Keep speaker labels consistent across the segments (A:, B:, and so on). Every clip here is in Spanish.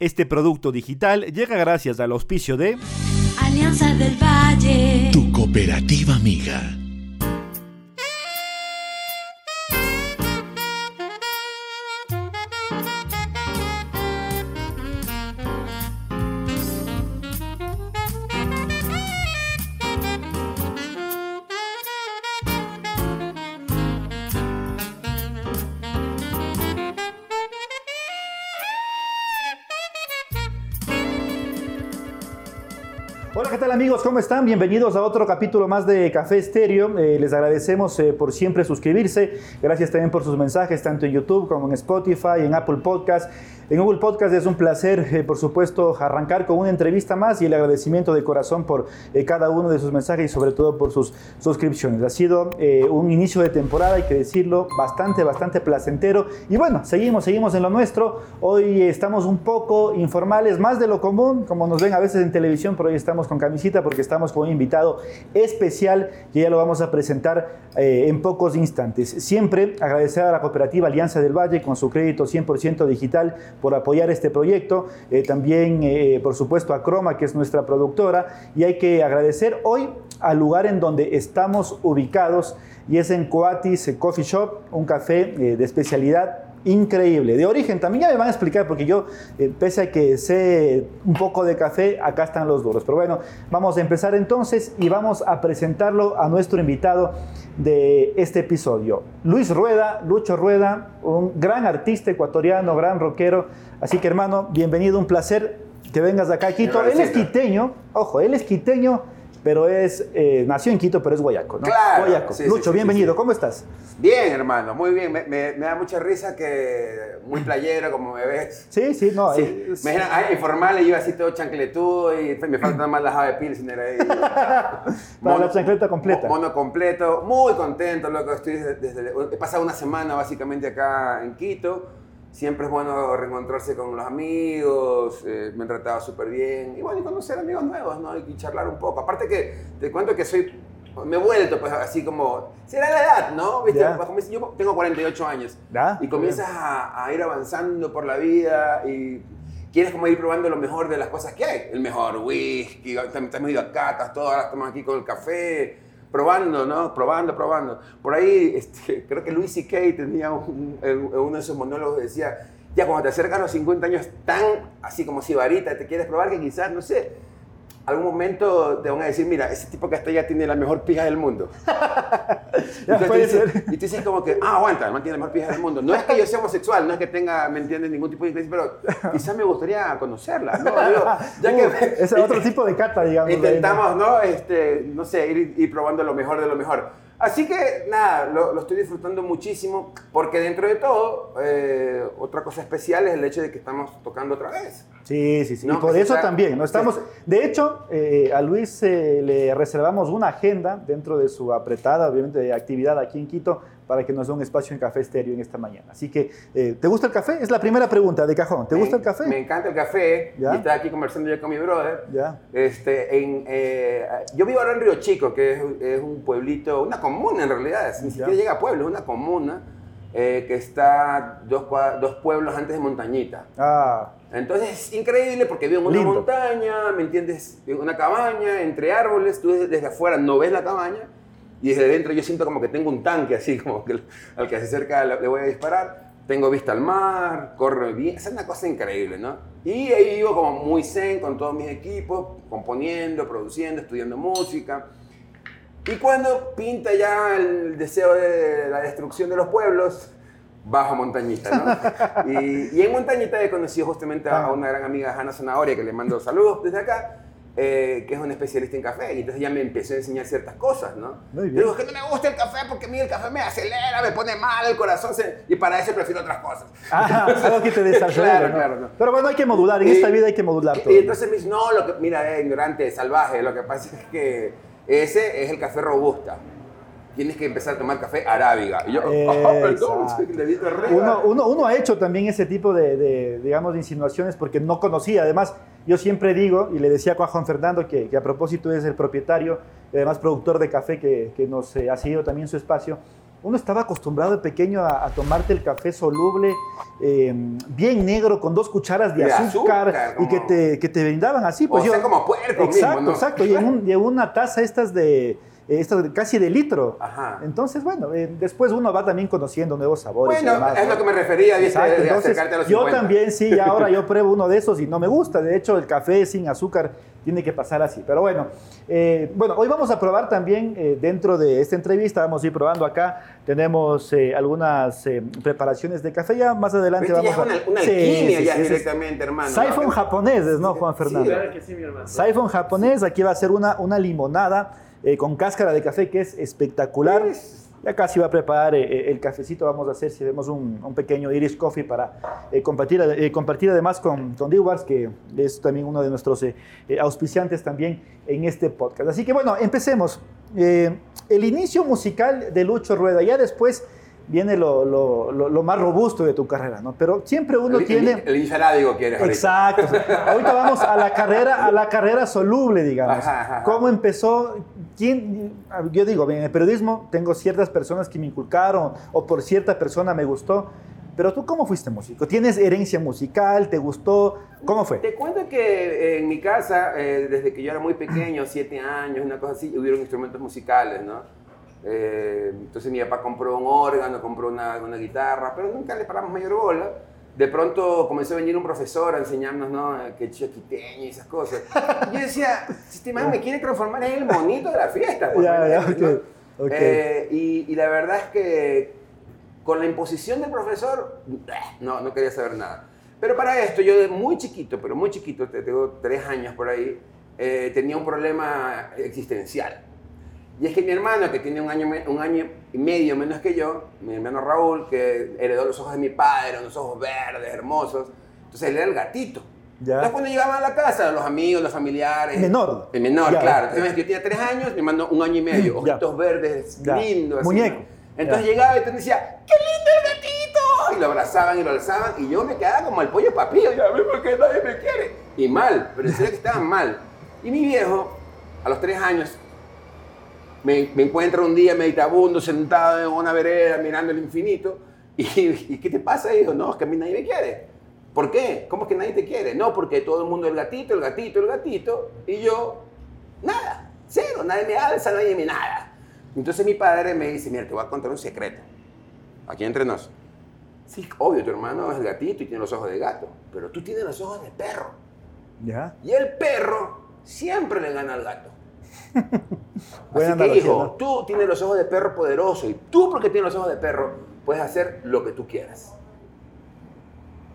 A: Este producto digital llega gracias al auspicio de
B: Alianza del Valle.
C: Tu cooperativa amiga.
A: Amigos? ¿Cómo están? Bienvenidos a otro capítulo más de Café Estéreo. Eh, les agradecemos eh, por siempre suscribirse. Gracias también por sus mensajes, tanto en YouTube como en Spotify, en Apple Podcast. En Google Podcast es un placer, eh, por supuesto, arrancar con una entrevista más y el agradecimiento de corazón por eh, cada uno de sus mensajes y sobre todo por sus suscripciones. Ha sido eh, un inicio de temporada, hay que decirlo, bastante, bastante placentero. Y bueno, seguimos, seguimos en lo nuestro. Hoy estamos un poco informales, más de lo común, como nos ven a veces en televisión, pero hoy estamos con camisita porque estamos con un invitado especial que ya lo vamos a presentar en pocos instantes. Siempre agradecer a la cooperativa Alianza del Valle con su crédito 100% digital por apoyar este proyecto. Eh, también, eh, por supuesto, a Croma, que es nuestra productora. Y hay que agradecer hoy al lugar en donde estamos ubicados y es en Coatis Coffee Shop, un café eh, de especialidad increíble. De origen también ya me van a explicar porque yo, eh, pese a que sé un poco de café, acá están los duros. Pero bueno, vamos a empezar entonces y vamos a presentarlo a nuestro invitado de este episodio. Luis Rueda, Lucho Rueda, un gran artista ecuatoriano, gran rockero. Así que hermano, bienvenido, un placer que vengas de acá a Quito. Él es quiteño, ojo, él es quiteño pero es, eh, nació en Quito, pero es guayaco, ¿no?
D: Claro.
A: Guayaco.
D: Sí,
A: Lucho,
D: sí, sí,
A: bienvenido. ¿cómo estás?
D: Bien, hermano, muy bien. Me, me- me da mucha risa que muy playero, como me ves.
A: Sí, sí, no.
D: Sí.
A: es-
D: Me dijeron, ah, informal, y iba así todo chancletudo y me falta nada más la java de pilsner ahí.
A: Para la chancleta completa.
D: mo- Mono completo, muy contento, loco. Estoy desde, desde- he pasado una semana básicamente acá en Quito. Siempre es bueno reencontrarse con los amigos, eh, me han tratado súper bien. Y bueno, y conocer amigos nuevos, ¿no? Y charlar un poco. Aparte que te cuento que soy, me he vuelto pues así como, será la edad, ¿no? ¿Viste?
A: Ya.
D: Comienza- Yo tengo 48 años.
A: ¿Ya?
D: Y comienzas a, a ir avanzando por la vida y quieres como ir probando lo mejor de las cosas que hay. El mejor whisky, también hemos ido a catas, todo, ahora estamos aquí con el café, probando, ¿no? Probando, probando. Por ahí, este, creo que Louis C.K. tenía un- uno de sus monólogos, decía, ya cuando te acercas a los 50 años tan así como si varita, te quieres probar que quizás, no sé, algún momento te van a decir, mira, ese tipo que está allá tiene la mejor pija del mundo.
A: Ya, puede
D: dices-
A: ser.
D: Y tú dices como que, ah, aguanta, el man tiene la mejor pija del mundo. No es que yo sea homosexual, no es que tenga, ¿me entiendes?, ningún tipo de interés, pero quizás me gustaría conocerla, ¿no? Digo, ya que...
A: Uh, es otro tipo de cata, digamos.
D: Intentamos, ¿no? Este, no sé, ir, ir probando lo mejor de lo mejor. Así que nada, lo, lo estoy disfrutando muchísimo porque dentro de todo, eh, otra cosa especial es el hecho de que estamos tocando otra vez.
A: Sí, sí, sí.
D: No,
A: y por eso
D: está-
A: también, ¿no? Estamos,
D: sí.
A: de hecho, eh, a Luis eh, le reservamos una agenda dentro de su apretada, obviamente, de actividad aquí en Quito para que nos dé un espacio en Café Estéreo en esta mañana. Así que, eh, ¿te gusta el café? Es la primera pregunta de cajón. ¿Te
D: Me-
A: gusta el café?
D: Me encanta el café.
A: ¿Ya?
D: Y aquí conversando yo con mi brother.
A: Ya.
D: Este, en, eh, yo vivo ahora en Río Chico, que es, es un pueblito, una comuna en realidad, ni siquiera llega a pueblo, es una comuna eh, que está dos, pueblos antes de Montañita.
A: Ah,
D: Entonces es increíble porque vivo en una
A: Lindo.
D: montaña, ¿me entiendes? En una cabaña, entre árboles, tú desde afuera no ves la cabaña y desde dentro yo siento como que tengo un tanque así, como que al que se acerca le, voy a disparar. Tengo vista al mar, corro bien, es una cosa increíble, ¿no? Y ahí vivo como muy zen con todos mis equipos, componiendo, produciendo, estudiando música. Y cuando pinta ya el deseo de la destrucción de los pueblos, bajo Montañita, ¿no? y, y en Montañita he conocido justamente a, a una gran amiga, Hanna Zanahoria, que le mando saludos desde acá, eh, que es una especialista en café. Y entonces ella me empezó a enseñar ciertas cosas, ¿no?
A: Muy bien.
D: Digo, es que no me gusta el café porque a mí el café me acelera, me pone mal el corazón, se- y para eso prefiero otras cosas.
A: Ah, algo que te desacelera,
D: Claro,
A: ¿no?
D: claro, no.
A: Pero bueno, hay que modular. En
D: Y-
A: esta vida hay que modular todo.
D: Y entonces me dice, no, lo que, mira, es ignorante, salvaje, lo que pasa es que ese es el café robusta. Tienes que empezar a tomar café arábiga. Y yo, oh, perdón, di arriba.
A: Uno, uno, uno ha hecho también ese tipo de, de, digamos, de insinuaciones porque no conocía. Además, yo siempre digo, y le decía a Juan Fernando que, que a propósito es el propietario y además productor de café que, que nos eh, ha seguido también su espacio, uno estaba acostumbrado de pequeño a, a tomarte el café soluble, eh, bien negro, con dos cucharas de,
D: De
A: azúcar,
D: azúcar,
A: y que te, que te brindaban así.
D: o
A: Pues
D: sea,
A: yo,
D: como puerco
A: Exacto,
D: mismo, ¿no?
A: exacto. Y en, un- y en una taza estas de, eh, de- casi de litro.
D: Ajá.
A: Entonces, bueno, eh, después uno va también conociendo nuevos sabores. y
D: Bueno,
A: demás,
D: es
A: ¿no?
D: lo que me refería.
A: Exacto,
D: de
A: entonces,
D: acercarte a los
A: yo
D: 50.
A: también sí, ahora yo pruebo uno de esos y no me gusta. De hecho, el café sin azúcar tiene que pasar así. Pero bueno, eh, bueno, hoy vamos a probar también eh, dentro de esta entrevista, vamos a ir probando acá. Tenemos algunas preparaciones de café. Ya más adelante
D: esto
A: vamos
D: ya
A: a
D: una, una
A: Sí,
D: alquimia
A: sí,
D: ya
A: sí,
D: directamente, hermano.
A: Saifón
D: ¿no?
A: japoneses, ¿no, Juan
D: Sí,
A: Fernando?
E: Claro que sí, mi hermano.
A: Saifón japonés, aquí va a ser una, una limonada eh, con cáscara de café que es espectacular. Ya casi va a preparar eh, eh, el cafecito, vamos a hacer si vemos un, un pequeño Iris Coffee para eh, compartir, eh, compartir además con, con Dewars, que es también uno de nuestros auspiciantes también en este podcast. Así que bueno, empecemos. El inicio musical de Lucho Rueda, ya después viene lo, lo- lo- lo más robusto de tu carrera, ¿no? Pero siempre uno
D: el,
A: tiene...
D: El, el insarádigo quieres ahorita.
A: Exacto. o sea, ahorita vamos a la carrera, a la carrera soluble, digamos.
D: Ajá, ajá.
A: ¿Cómo empezó? ¿Quién? Yo digo, en el periodismo tengo ciertas personas que me inculcaron o por cierta persona me gustó. Pero tú, ¿cómo fuiste músico? ¿Tienes herencia musical? ¿Te gustó? ¿Cómo fue?
D: Te cuento que eh, en mi casa, eh, desde que yo era muy pequeño, siete años, una cosa así, hubieron instrumentos musicales, ¿no? Eh, entonces mi papá compró un órgano, compró una, una guitarra, pero nunca le paramos mayor bola. De pronto comenzó a venir un profesor a enseñarnos, ¿no? Que chiquiteño y esas cosas. Y yo decía, este man me quiere transformar en el monito de la fiesta. pues,
A: Ya,
D: ¿me
A: ya,
D: entiendes,
A: ok, ok.
D: Eh, y, y la verdad es que con la imposición del profesor, eh, no, no quería saber nada. Pero para esto, yo de muy chiquito, pero muy chiquito, te- tengo tres años por ahí, eh, tenía un problema existencial. Y es que mi hermano, que tiene un año, un año y medio menos que yo, mi hermano Raúl, que heredó los ojos de mi padre, unos ojos verdes, hermosos, entonces él era el gatito.
A: Ya.
D: Entonces cuando llegaban a la casa, los amigos, los familiares...
A: Menor.
D: El menor,
A: Ya.
D: claro. Entonces yo tenía tres años, mi hermano un año y medio, ojitos verdes,
A: Ya.
D: lindo. así,
A: Muñeco.
D: ¿no? Entonces llegaba y te decía, ¡qué lindo el gatito! Y lo abrazaban y lo alzaban y yo me quedaba como el pollo papillo, ya ves por qué nadie me quiere. Y mal, pero en serio que estaban mal. Y mi viejo, a los tres años, me, me encuentra un día meditabundo sentado en una vereda mirando el infinito. Y, y ¿qué te pasa? Y digo, no, es que a mí nadie me quiere. ¿Por qué? ¿Cómo es que nadie te quiere? No, porque todo el mundo el gatito, el gatito, el gatito. Y yo, nada, cero, nadie me alza, nadie me nada. Entonces mi padre me dice, mira, te voy a contar un secreto. Aquí entre nos. Sí, obvio, tu hermano es el gatito y tiene los ojos de gato, pero tú tienes los ojos de perro.
A: ¿Ya?
D: Y el perro siempre le gana al gato.
A: Buena
D: Así que hijo,
A: ¿no?
D: tú tienes los ojos de perro poderoso y tú porque tienes los ojos de perro puedes hacer lo que tú quieras.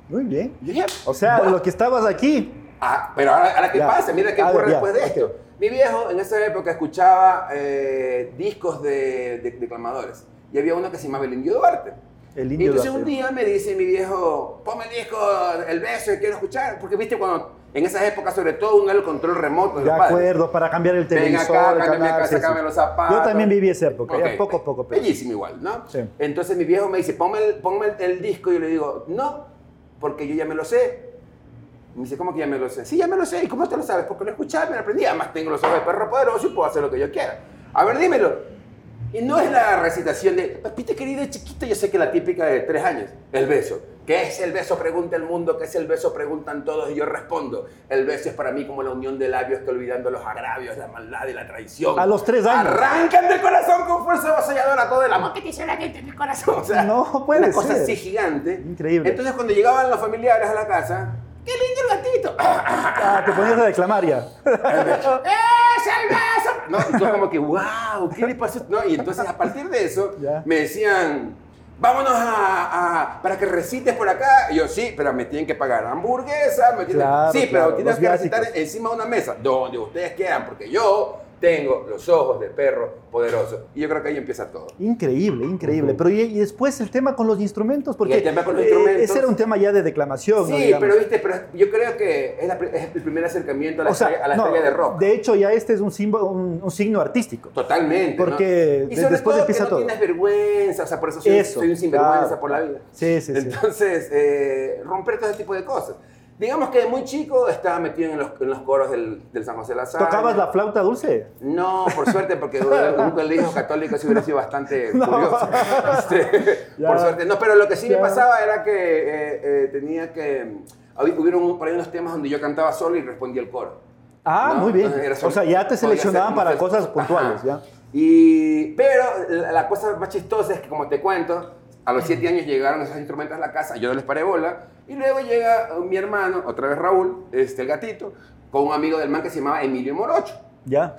A: Muy bien.
D: Y dije,
A: O sea,
D: "Buah".
A: lo que estabas aquí.
D: Ah, pero ahora, ahora ¿qué
A: Ya.
D: pasa? Mira qué
A: Ah,
D: ocurre después de
A: ok.
D: esto. Mi viejo en esa época escuchaba eh, discos de, de declamadores y había uno que se llamaba El Indio Duarte.
A: El
D: Y
A: indio
D: entonces
A: Duarte.
D: un día me dice mi viejo, ponme el disco El Beso que quiero escuchar. Porque viste cuando en esas épocas sobre todo uno era el control remoto de
A: De acuerdo, para cambiar el
D: Ven
A: televisor.
D: acá,
A: el
D: cámbiame
A: canal,
D: acá,
A: sí, sí.
D: los zapatos.
A: Yo también viví esa época, ya
D: Ok,
A: poco a poco. Pero...
D: Bellísimo igual, ¿no?
A: Sí.
D: Entonces mi viejo me dice, ponme el, ponme el, el disco. Y yo le digo, no, porque yo ya me lo sé. Me dice, ¿cómo que ya me lo sé? Sí, ya me lo sé. ¿Y cómo te lo sabes? Porque lo escuchaba, me lo aprendí. Además tengo los ojos de perro poderoso y puedo hacer lo que yo quiera. A ver, dímelo. Y no es la recitación de, papita querido, de chiquito, yo sé que la típica de tres años, el beso. ¿Qué es el beso? Pregunta el mundo. ¿Qué es el beso? Preguntan todos y yo respondo. El beso es para mí como la unión de labios que olvidando los agravios, la maldad y la traición.
A: A los tres años.
D: Arrancan del corazón con fuerza avasalladora todo el amor que te hizo la gente en el corazón. O sea,
A: No puede
D: una cosa
A: ser.
D: así gigante.
A: Increíble.
D: Entonces cuando llegaban los familiares a la casa, ¡qué lindo el gatito!
A: Ah, te ponías a declamar ya.
D: ¡Es el beso! No, y tú como que, wow, ¿qué le pasó? No, y entonces a partir de eso
A: Ya.
D: me decían, vámonos a, a- para que recites por acá. Y yo, sí, pero me tienen que pagar hamburguesa, me tienen,
A: Claro,
D: sí,
A: claro,
D: pero tienes
A: los
D: que recitar encima de una mesa, donde ustedes quieran, porque yo tengo los ojos de perro poderoso. Y yo creo que ahí empieza todo.
A: Increíble, increíble. Pero y, y después el tema con los instrumentos, porque
D: Y el tema con los
A: eh,
D: instrumentos.
A: ese era un tema ya de declamación. ¿no?
D: Sí,
A: Digamos.
D: pero viste, pero yo creo que es, la es el primer acercamiento a la,
A: O sea,
D: estrella, a la
A: no,
D: estrella de rock.
A: de hecho ya este es un, símbolo, un, un signo artístico.
D: Totalmente. ¿no?
A: Porque
D: y
A: de-
D: sobre
A: después
D: todo
A: empieza
D: que no
A: todo.
D: tienes vergüenza, o sea, por eso soy,
A: Eso,
D: soy un sinvergüenza
A: claro,
D: por la vida.
A: Sí, sí, sí.
D: Entonces, eh, romper todo ese tipo de cosas. Digamos que de muy chico estaba metido en los, en los coros del, del San José Lazaro.
A: ¿Tocabas la flauta dulce?
D: No, por suerte, porque un colegio católico sí hubiera sido bastante curioso. Este, por suerte. No, pero lo que sí me pasaba era que eh, eh, tenía que... Hubieron por ahí unos temas donde yo cantaba solo y respondía el coro.
A: Ah,
D: ¿no?
A: muy bien. O sea, ya te seleccionaban para cosas puntuales,
D: Ajá.
A: ¿ya?
D: Y, pero la, la cosa más chistosa es que, como te cuento, a los siete años llegaron esos instrumentos a la casa, yo no les paré bola, y luego llega eh, mi hermano, otra vez Raúl, este, el gatito, con un amigo del man que se llamaba Emilio Morocho.
A: Ya.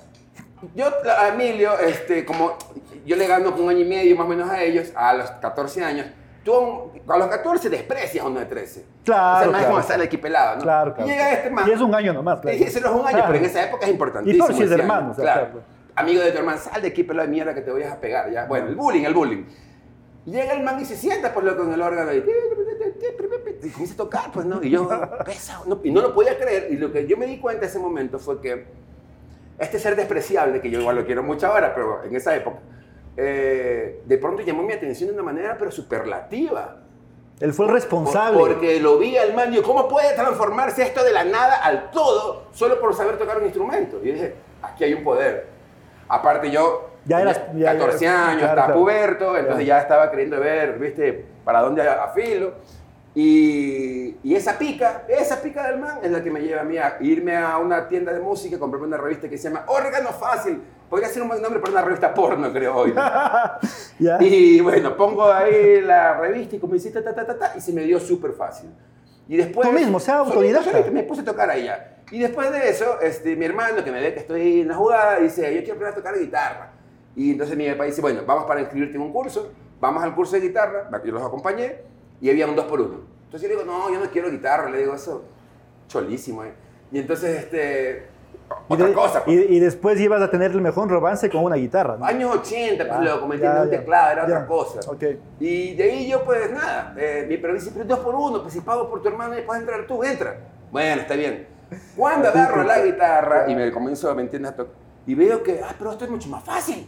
D: Yo a Emilio, este, como yo le gano un año y medio más o menos a ellos, a los 14 años, tú a los 14 desprecias a uno de 13.
A: Claro,
D: O sea, más es como sale equipelado, ¿no?
A: Claro,
D: Y
A: claro.
D: llega este man.
A: Y es un año nomás, claro.
D: Y no es un año,
A: Claro.
D: pero en esa época es importantísimo.
A: Y por si es hermano, o sea,
D: claro.
A: claro.
D: Amigo de tu hermano, sal de aquí, pelo de mierda, que te voy a pegar, ya. Bueno, el bullying, el bullying. Llega el man y se sienta, pues, loco, en el órgano y, y comienza a tocar, pues, ¿no? Y yo, pesa, no, y no lo podía creer. Y lo que yo me di cuenta en ese momento fue que este ser despreciable, que yo igual lo quiero mucho ahora, pero en esa época, eh, de pronto llamó mi atención de una manera, pero superlativa.
A: Él fue el responsable.
D: Por- Porque lo vi al man y yo, ¿cómo puede transformarse esto de la nada al todo solo por saber tocar un instrumento? Y dije, aquí hay un poder. Aparte yo,
A: Ya eras- ya
D: 14
A: eras-
D: años,
A: claro,
D: estaba
A: claro.
D: puberto, entonces ya estaba queriendo ver, viste, para dónde afilo. Y, y esa pica, esa pica del man es la que me lleva a mí a irme a una tienda de música comprarme una revista que se llama Órgano Fácil. Podría ser un buen nombre para una revista porno, creo hoy. ¿no?
A: Ya.
D: Y bueno, pongo ahí la revista y comencé ta, ta, ta, ta, ta, y se me dio súper fácil. Y después...
A: Tú mismo, sea autodidacta.
D: me puse a tocar ahí ya. Y después de eso, este, mi hermano, que me ve que estoy en la jugada, dice, yo quiero aprender a tocar guitarra. Y entonces mi papá dice, bueno, vamos para inscribirte en un curso. Vamos al curso de guitarra, yo los acompañé, y había un 2 por 1 Entonces yo le digo, no, yo no quiero guitarra, le digo, eso, cholísimo. ¿eh? Y entonces, este,
A: Y,
D: otra
A: de-
D: cosa.
A: y,
D: pues.
A: y después ibas a tener el mejor romance con una guitarra. ¿no?
D: Años 80, pues
A: Ya,
D: loco, ¿me entiendes? Un teclado, era
A: ya.
D: otra cosa.
A: Ok.
D: Y de ahí yo, pues nada, eh, mi pero dice, pero dos por uno, pues si pago por tu hermano y puedes entrar tú, entra. Bueno, está bien. Cuando agarro la guitarra y me comienzo, ¿me entiendes? A tocar, y veo que, ah, pero esto es mucho más fácil.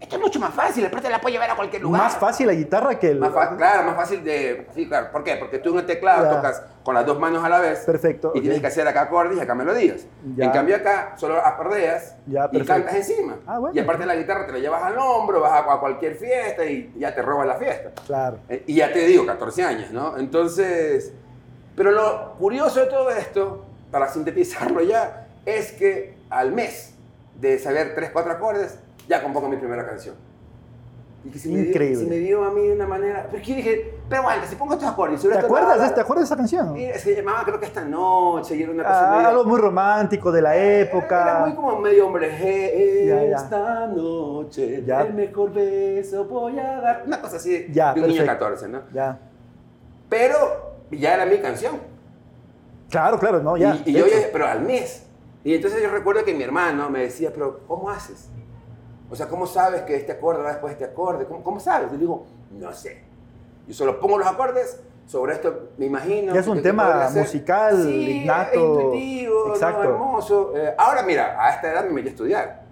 D: Esto es mucho más fácil, aparte la puedo llevar a cualquier lugar.
A: Más fácil la guitarra que el.
D: Más claro, más fácil de... Sí, claro. ¿Por qué? Porque tú en el teclado
A: Ya.
D: tocas con las dos manos a la vez.
A: Perfecto,
D: Y
A: ok.
D: tienes que hacer acá acordes y acá melodías.
A: Ya.
D: En cambio acá solo acordeas
A: Ya,
D: y cantas encima.
A: Ah, bueno.
D: Y aparte la guitarra te la llevas al hombro, vas a, a cualquier fiesta y ya te robas la fiesta.
A: Claro.
D: Eh, Y ya te digo, 14 años, ¿no? Entonces... Pero lo curioso de todo esto, para sintetizarlo ya, es que al mes de saber 3, 4 acordes, ya compongo mi primera canción. Y que se me, dio,
A: Increíble.
D: se me dio a mí de una manera... Pero yo dije, pero aguanta, si pongo estos acordes...
A: ¿Te acuerdas,
D: nada,
A: de, ¿Te acuerdas de esa canción?
D: Se llamaba creo que esta noche y era una cosa
A: Ah,
D: medio-
A: algo muy romántico de la época.
D: Era muy como medio hombre.
A: Ya, ya.
D: Esta noche
A: Ya.
D: el mejor beso voy a dar. Una cosa así
A: Ya,
D: de un niño de
A: perfecto.
D: 14, ¿no?
A: Ya.
D: Pero ya era mi canción.
A: Claro, claro, no, ya.
D: y y
A: de
D: yo, pero al mes. Y entonces yo recuerdo que mi hermano me decía, pero ¿cómo haces? O sea, ¿cómo sabes que este acorde va después de este acorde? ¿Cómo, cómo sabes? Yo digo, no sé. Yo solo pongo los acordes, sobre esto me imagino.
A: Es un
D: que-
A: tema musical,
D: Sí,
A: innato.
D: intuitivo, ¿no?
A: Exacto.
D: hermoso. Eh, ahora mira, a esta edad me metí a estudiar.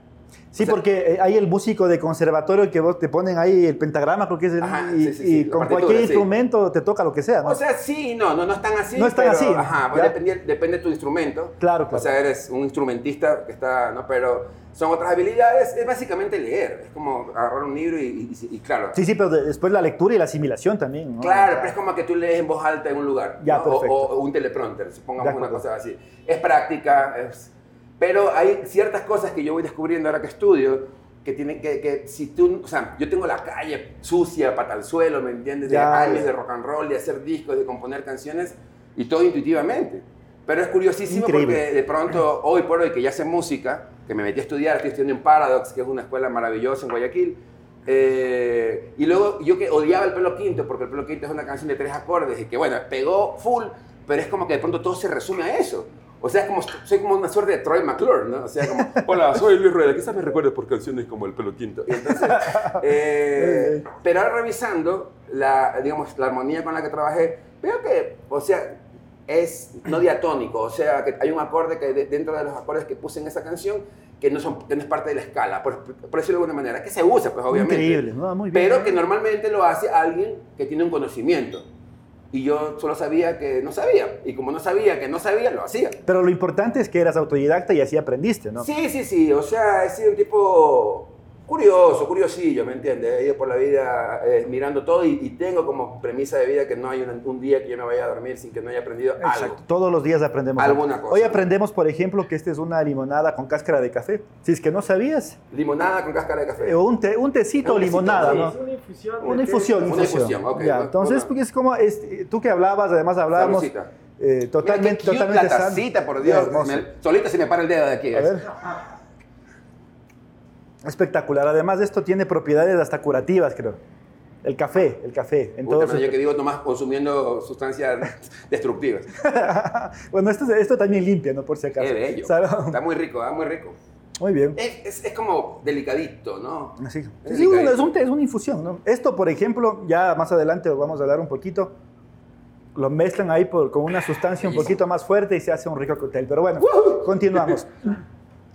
A: Sí,
D: O sea-
A: porque eh, hay el músico de conservatorio que vos te ponen ahí el pentagrama, creo que es el,
D: Ajá,
A: y,
D: sí, sí,
A: y
D: sí, la
A: con cualquier instrumento te toca lo que sea, ¿no?
D: O sea, sí, no, no, no están así.
A: No están
D: pero,
A: así,
D: Ajá, pues depende, depende de tu instrumento.
A: Claro,
D: O
A: claro.
D: sea, eres un instrumentista que está, ¿no? Pero son otras habilidades. Es básicamente leer. Es como agarrar un libro y, y- y- y claro.
A: sí, sí, pero de- después la lectura y la asimilación también, ¿no?
D: Claro, pero es como que tú lees en voz alta en un lugar.
A: Ya,
D: ¿no? O-
A: perfecto.
D: O, un teleprompter, supongamos una cosa así. Es práctica, es- pero hay ciertas cosas que yo voy descubriendo ahora que estudio que tienen que, que si tú, o sea, yo tengo la calle sucia, pata al suelo, ¿me entiendes? De
A: Ya,
D: años
A: ya.
D: de rock and roll, de hacer discos, de componer canciones y todo intuitivamente. Pero es curiosísimo
A: Increíble.
D: porque de pronto, hoy por hoy que ya sé música, que me metí a estudiar, estoy estudiando en Paradox, que es una escuela maravillosa en Guayaquil, eh, y luego yo que odiaba el pelo quinto, porque el pelo quinto es una canción de tres acordes y que bueno, pegó full, pero es como que de pronto todo se resume a eso. O sea, como, soy como una suerte de Troy McClure, ¿no? O sea, como, hola, soy Luis Rueda, quizás me recuerdes por canciones como El pelo quinto. Y entonces, eh, pero ahora revisando la, digamos, la armonía con la que trabajé, veo que, o sea, es no diatónico, o sea, que hay un acorde que de- dentro de los acordes que puse en esa canción que no, son, que no es parte de la escala, por, por decirlo de alguna manera, que se usa, pues obviamente.
A: Increíble, ¿no? Muy bien.
D: Pero que normalmente lo hace alguien que tiene un conocimiento. Y yo solo sabía que no sabía. Y como no sabía que no sabía, lo hacía.
A: Pero lo importante es que eras autodidacta y así aprendiste, ¿no?
D: Sí, sí, sí. O sea, he sido un tipo curioso, curiosillo, ¿me entiendes? He ido por la vida eh, mirando todo y, y tengo como premisa de vida que no hay un, un día que yo me vaya a dormir sin que no haya aprendido algo.
A: Exacto. Todos los días aprendemos
D: Alguna
A: algo.
D: cosa.
A: Hoy aprendemos, por ejemplo, que esta es una limonada con cáscara de café. Si es que no sabías.
D: Limonada con cáscara de café.
A: Eh, O un, té- un tecito
D: Un
A: limonada,
D: sí.
A: ¿no?
E: Es una infusión.
A: Una
E: té.
A: infusión,
D: Una
A: infusión.
D: infusión, ok,
A: Ya, entonces, porque es como, es- tú que hablabas, además hablábamos eh, totalmente,
D: Mira qué cute
A: totalmente
D: la tacita, por Dios. Me- solita se me para el dedo de aquí.
A: A ver. Espectacular. Además, esto tiene propiedades hasta curativas, creo. El café, el café. En
D: Puta,
A: todo
D: yo que digo nomás consumiendo sustancias destructivas.
A: bueno, esto, esto también limpia, ¿no? Por si acaso.
D: Qué bello.
A: Salud.
D: Está muy rico, ¿ah? muy rico.
A: Muy bien.
D: Es, es- es como delicadito, ¿no?
A: Así.
D: Es
A: Sí,
D: delicadito.
A: es, un es una infusión, ¿no? Esto, por ejemplo, ya más adelante vamos a hablar un poquito. Lo mezclan ahí por- con una sustancia un poquito más fuerte y se hace un rico cóctel. Pero bueno, continuamos.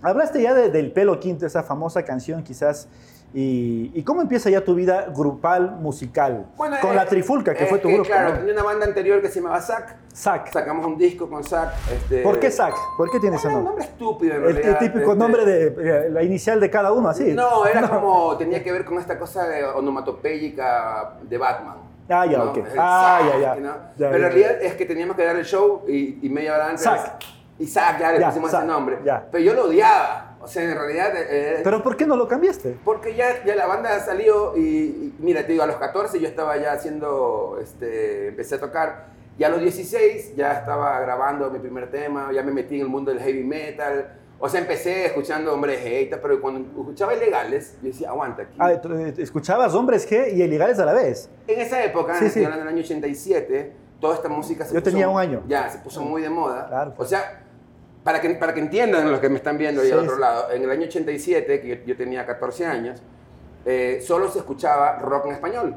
A: Hablaste ya de- del Pelo Quinto, esa famosa canción quizás. Y, y cómo empieza ya tu vida grupal, musical?
D: Bueno,
A: con
D: eh,
A: la Trifulca, que
D: es
A: fue tu grupo.
D: Claro,
A: ¿no?
D: tenía una banda anterior que se llamaba Zack.
A: Zack.
D: Sacamos un disco con Zack. Este,
A: ¿Por qué Zack? ¿Por qué tiene ese
D: Era un
A: nombre?
D: nombre estúpido, en
A: El, el
D: realidad.
A: típico
D: este,
A: nombre de eh, la inicial de cada uno, así.
D: No, era como, tenía que ver con esta cosa de onomatopéyica de Batman.
A: Ah, ya,
D: ¿no?
A: ok.
D: El
A: Ah,
D: Zack,
A: ya, ya.
D: ¿no?
A: Ya,
D: Pero en realidad es que teníamos que dar el show y, y media hora antes.
A: Zack.
D: Zack, ya le
A: Ya,
D: pusimos
A: Zack,
D: ese nombre.
A: ya.
D: Pero yo lo odiaba. O sea, en realidad. eh,
A: ¿Pero por qué no lo cambiaste?
D: porque ya, ya la banda salió y, y mira, te digo, a los 14 yo estaba ya haciendo, este, empecé a tocar. Y a los 16 ya estaba grabando mi primer tema, ya me metí en el mundo del heavy metal. O sea, empecé escuchando hombres G, pero cuando escuchaba ilegales, yo decía, aguanta aquí.
A: Ah, eh, escuchabas hombres G y ilegales a la vez.
D: En esa época,
A: Sí,
D: estoy
A: sí.
D: del año 87, toda esta música se
A: Yo
D: puso,
A: tenía un año.
D: Ya, se puso muy de moda.
A: Claro.
D: O sea, para que, para que entiendan los que me están viendo ahí
A: Sí,
D: al otro lado, en el año 87, que yo, yo tenía 14 años, eh, solo se escuchaba rock en español,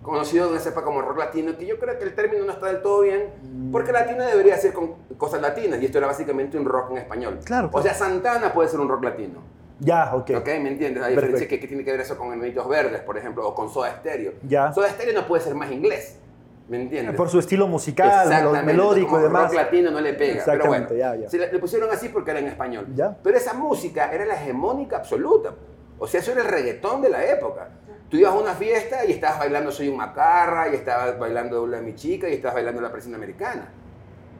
D: conocido en esa época como rock latino, que yo creo que el término no está del todo bien,
A: Mm.
D: porque latino debería ser con cosas latinas, y esto era básicamente un rock en español.
A: Claro,
D: O sea, Santana puede ser un rock latino.
A: Ya, ok.
D: ¿Ok? ¿Me entiendes? La diferencia que, que tiene que ver eso con Enanitos Verdes, por ejemplo, o con Soda Stereo.
A: Ya.
D: Soda Stereo no puede ser más inglés. ¿Me entiendes?
A: Por su estilo musical, melódico
D: como
A: y demás.
D: rock latino no le pega. Pero bueno,
A: ya, ya.
D: se le, le pusieron así porque era en español.
A: Ya.
D: Pero esa música era la hegemónica absoluta. O sea, eso era el reggaetón de la época. Tú ibas a una fiesta y estabas bailando Soy un Macarra, y estabas bailando Hola mi chica, y estabas bailando La Presión Americana.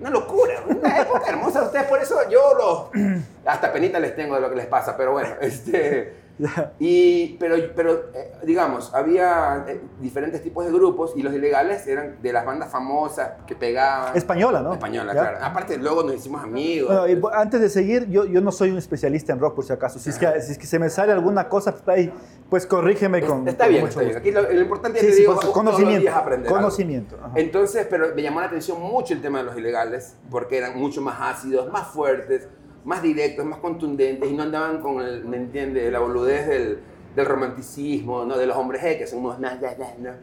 D: Una locura, una época hermosa. Ustedes por eso yo los... Hasta penita les tengo de lo que les pasa, pero bueno, este... Y, pero, pero eh, digamos, había eh, diferentes tipos de grupos y los ilegales eran de las bandas famosas que pegaban.
A: Española, ¿no?
D: Española,
A: Ya.
D: claro. Aparte, luego nos hicimos amigos.
A: Bueno, bo- antes de seguir, yo, yo no soy un especialista en rock, por si acaso. Si es que, si es que se me sale alguna cosa, pues, pues corrígeme con.
D: está
A: con
D: bien,
A: mucho
D: está bien. Aquí lo, lo importante
A: Sí,
D: es
A: sí,
D: digo,
A: por su-
D: todos los
A: conocimiento.
D: aprender.
A: Conocimiento. ajá.
D: Entonces, pero me llamó la atención mucho el tema de los ilegales, porque eran mucho más ácidos, más fuertes, más directos, más contundentes, y no andaban con, el, ¿me entiendes?, la boludez del, del romanticismo, ¿no? De los hombres G, que son unos... na, na, na, na.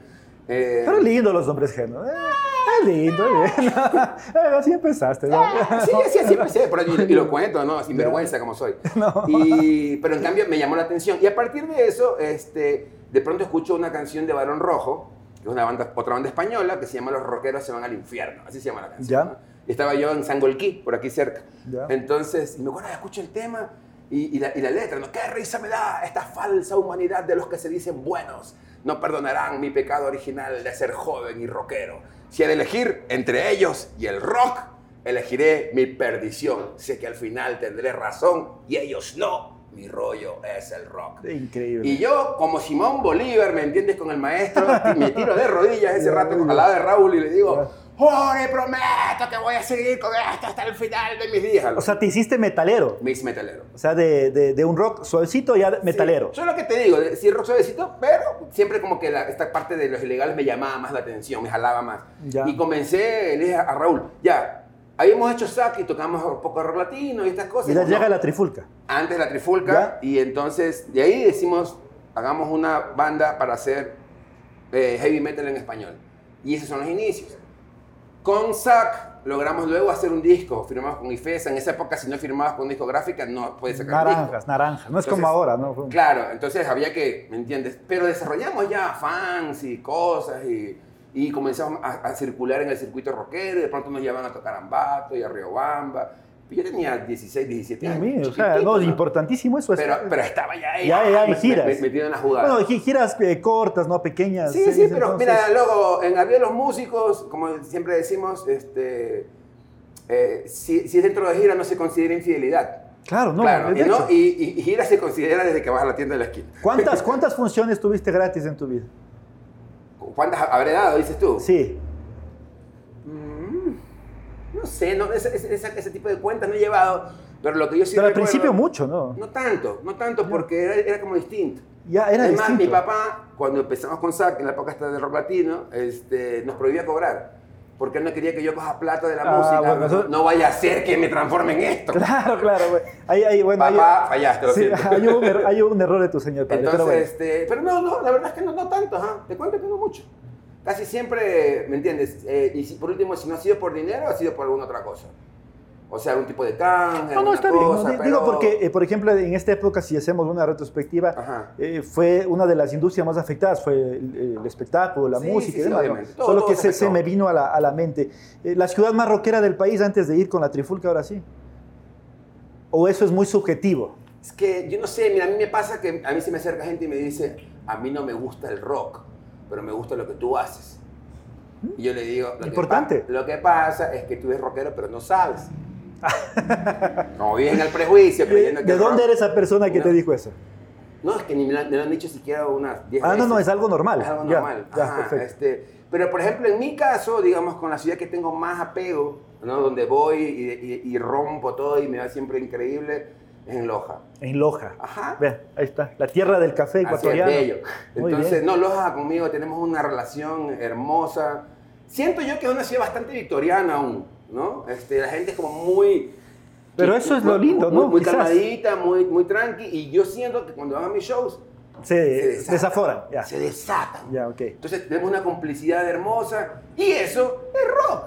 D: Eh,
A: Pero lindo los hombres G, ¿no? Eh, ah, lindo, bien. Eh, así empezaste, ¿no?
D: Ah, Sí, sí, así empecé, pero y, y lo cuento, ¿no? Sin vergüenza como soy. Y, pero en cambio me llamó la atención. Y a partir de eso, este, de pronto escucho una canción de Barón Rojo, que es una banda, otra banda española, que se llama Los Rockeros se van al infierno. Así se llama la canción.
A: Ya.
D: ¿no? Estaba yo en Sangolquí, por aquí cerca. Entonces, y me acuerdo, escucho el tema y, y la, y la letra, ¿no? ¿Qué risa me da esta falsa humanidad de los que se dicen buenos? No perdonarán mi pecado original de ser joven y rockero. Si he de elegir entre ellos y el rock, elegiré mi perdición. Sé que al final tendré razón y ellos no. Mi rollo es el rock.
A: Increíble.
D: Y yo, como Simón Bolívar, ¿me entiendes? Con el maestro, me tiro de rodillas ese rato al lado de Raúl y le digo,
A: Ya.
D: ¡Jorge, prometo que voy a seguir con esto hasta el final de mis días!
A: O sea, te hiciste metalero.
D: Mix metalero.
A: O sea, de, de, de un rock suavecito ya metalero.
D: Sí, Yo lo que te digo, sí, rock suavecito, pero siempre como que la- esta parte de los ilegales me llamaba más la atención, me jalaba más.
A: Ya.
D: Y comencé, le dije a Raúl, ya, habíamos hecho sac y tocamos un poco de rock latino y estas cosas.
A: Y ya
D: No,
A: llega la trifulca.
D: antes la trifulca y entonces de ahí decimos hagamos una banda para hacer eh, heavy metal en español y esos son los inicios con Zack logramos luego hacer un disco firmamos con IFESA en esa época si no firmabas con discográfica no puedes sacar un disco
A: Naranjas, naranjas. No es como ahora, ¿no?
D: Claro, entonces había que, ¿me entiendes? Pero desarrollamos ya fans y cosas y y comenzamos a, a circular en el circuito rockero y de pronto nos llevaban a tocar a Ambato y a Riobamba. Yo tenía 16, 17
A: Dios
D: años.
A: mío, o sea, no,
D: ¿no?
A: importantísimo eso. es-
D: Pero, pero estaba ya ahí.
A: Ya, ya en
D: me-
A: giras.
D: me- Metido en la jugada.
A: bueno, gi- giras eh, cortas, ¿no? Pequeñas.
D: Sí,
A: se
D: sí, pero
A: entonces-
D: mira, luego en Arriba de los Músicos, como siempre decimos, este, eh, si, si es dentro de gira no se considera infidelidad.
A: Claro, no,
D: claro, y, no- y gira se considera desde que vas a la tienda de la esquina.
A: ¿Cuántas, ¿Cuántas funciones tuviste gratis en tu vida?
D: ¿Cuántas habré dado, dices tú?
A: Sí.
D: No sé, no, ese, ese- ese- tipo de cuentas no he llevado, pero lo que yo sí
A: Pero al principio mucho, ¿no?
D: No tanto, no tanto porque era, era como distinto.
A: Ya era
D: Además,
A: distinto.
D: mi papá, cuando empezamos con SAC, en la época esta de rock latino, este, nos prohibía cobrar. Porque él no quería que yo coja plata de la
A: Ah,
D: música.
A: bueno,
D: no,
A: eso-
D: no vaya a ser que me transforme en esto.
A: Claro, claro, güey. Ahí, ahí, bueno,
D: Papá, fallaste, lo
A: sí, hay, un, er- hay un error de tu señor padre.
D: Entonces,
A: pero bueno.
D: este, pero no, no, la verdad es que no, no tanto, ajá. Te cuento que no mucho. Casi siempre, ¿me entiendes? Eh, y si, por último, si no ha sido por dinero, ha sido por alguna otra cosa. O sea, algún tipo de canje,
A: No, no, está bien. ¿no?
D: cosa, pero-
A: Digo porque, eh, por ejemplo, en esta época, si hacemos una retrospectiva, eh, fue una de las industrias más afectadas, fue el, el espectáculo, la
D: Sí,
A: música
D: sí,
A: y
D: sí,
A: demás.
D: obviamente. Todo-
A: Solo
D: todo
A: que
D: se
A: se, me vino a la, a la mente. Eh, la ciudad más rockera del país antes de ir con la trifulca, ahora sí. ¿O eso es muy subjetivo?
D: Es que yo no sé, mira, a mí me pasa que a mí se me acerca gente y me dice, a mí no me gusta el rock, pero me gusta lo que tú haces. Y yo le digo, lo,
A: Importante.
D: Que, lo que pasa es que tú eres rockero, pero no sabes. Como vives en el prejuicio,
A: ¿De,
D: creyendo que
A: de dónde era esa persona que
D: No.
A: te dijo eso?
D: No, es que ni me lo, me lo han dicho siquiera unas 10
A: Ah,
D: veces.
A: no, no, es algo normal.
D: Es algo
A: Ya,
D: normal.
A: ya,
D: Ajá,
A: perfecto.
D: este, pero, por ejemplo, en mi caso, digamos, con la ciudad que tengo más apego, ¿no? donde voy y, y- y rompo todo y me va siempre increíble, en Loja.
A: En Loja.
D: Ajá.
A: Vean, ahí está. La tierra del café
D: Así es,
A: ecuatoriano.
D: bello.
A: Muy
D: Entonces,
A: bien.
D: no, Loja conmigo tenemos una relación hermosa. Siento yo que es una ciudad bastante victoriana aún, ¿no? Este, la gente es como muy...
A: Pero eso es lo lindo,
D: muy-
A: ¿no?
D: Muy
A: Quizás.
D: calmadita, muy, muy tranqui. Y yo siento que cuando a mis shows,
A: Se,
D: desatan,
A: desaforan.
D: Se desatan.
A: Ya, ok.
D: Entonces tenemos una complicidad hermosa y eso es rock.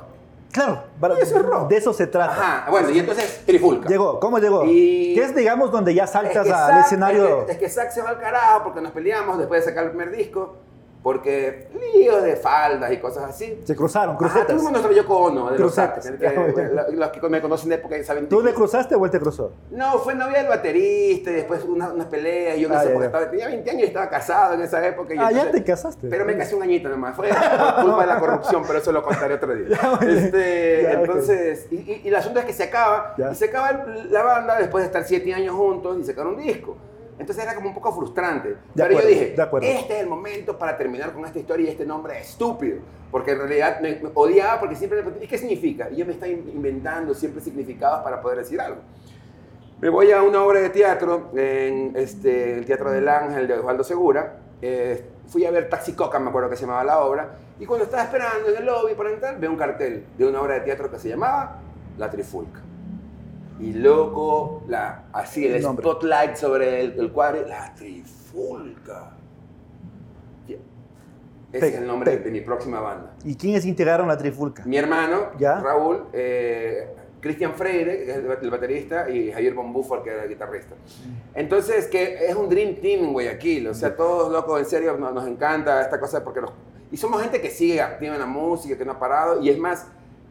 A: Claro, para-
D: Eso es rock.
A: de eso se trata.
D: Ajá, bueno, y entonces Trifulca.
A: Llegó, ¿cómo llegó?
D: Y-
A: ¿Qué es, digamos, donde ya
D: Es
A: saltas
D: que
A: al escenario?
D: Es que, es que Zack se va al carajo porque nos peleamos después de sacar el primer disco. Porque líos de faldas y cosas así.
A: Se cruzaron,
D: Ajá,
A: crucetas.
D: tuvimos nuestro Yoko Ono de los
A: Crucetas.
D: Zack, que- Los que me conocen de época saben.
A: ¿Tú le cruzaste o él te cruzó?
D: No, fue novia del baterista y después una- unas peleas. Y yo no
A: Ah,
D: sé,
A: ya,
D: porque
A: ya.
D: estaba- tenía 20 años y estaba casado en esa época. y
A: Ah, ya
D: entonces-
A: te casaste.
D: Pero me casé un añito nomás. Fue culpa de la corrupción, pero eso lo contaré otro día.
A: Ya.
D: Este,
A: Ya,
D: entonces, y, y- y el asunto es que se acaba.
A: Ya.
D: Y se acaba el- la banda después de estar siete años juntos y sacar un disco. Entonces era como un poco frustrante. pero
A: acuerdo,
D: yo dije,
A: de
D: este es el momento para terminar con esta historia y este nombre estúpido. Porque en realidad me, me odiaba porque siempre me preguntaba, ¿y qué significa? Y yo me estaba in- inventando siempre significados para poder decir algo. Me voy a una obra de teatro en este, el Teatro del Ángel de Osvaldo Segura. Eh, fui a ver Taxi Coca, me acuerdo que se llamaba la obra. Y cuando estaba esperando en el lobby para entrar, veo un cartel de una obra de teatro que se llamaba La Trifulca. Y loco, la, así el
A: El
D: spotlight sobre el, el cuadro, La Trifulca. Ese es el nombre de, de mi próxima banda.
A: ¿Y quiénes integraron la trifulca?
D: Mi hermano,
A: Ya.
D: Raúl, eh, Cristian Freire, que es el, baterista, y Javier Bonbúfar, que era el guitarrista. Entonces, que es un dream team en Guayaquil. O sea, todos locos, en serio, nos, nos encanta esta cosa porque nos... Y somos gente que sigue activa en la música, que no ha parado. Y es más,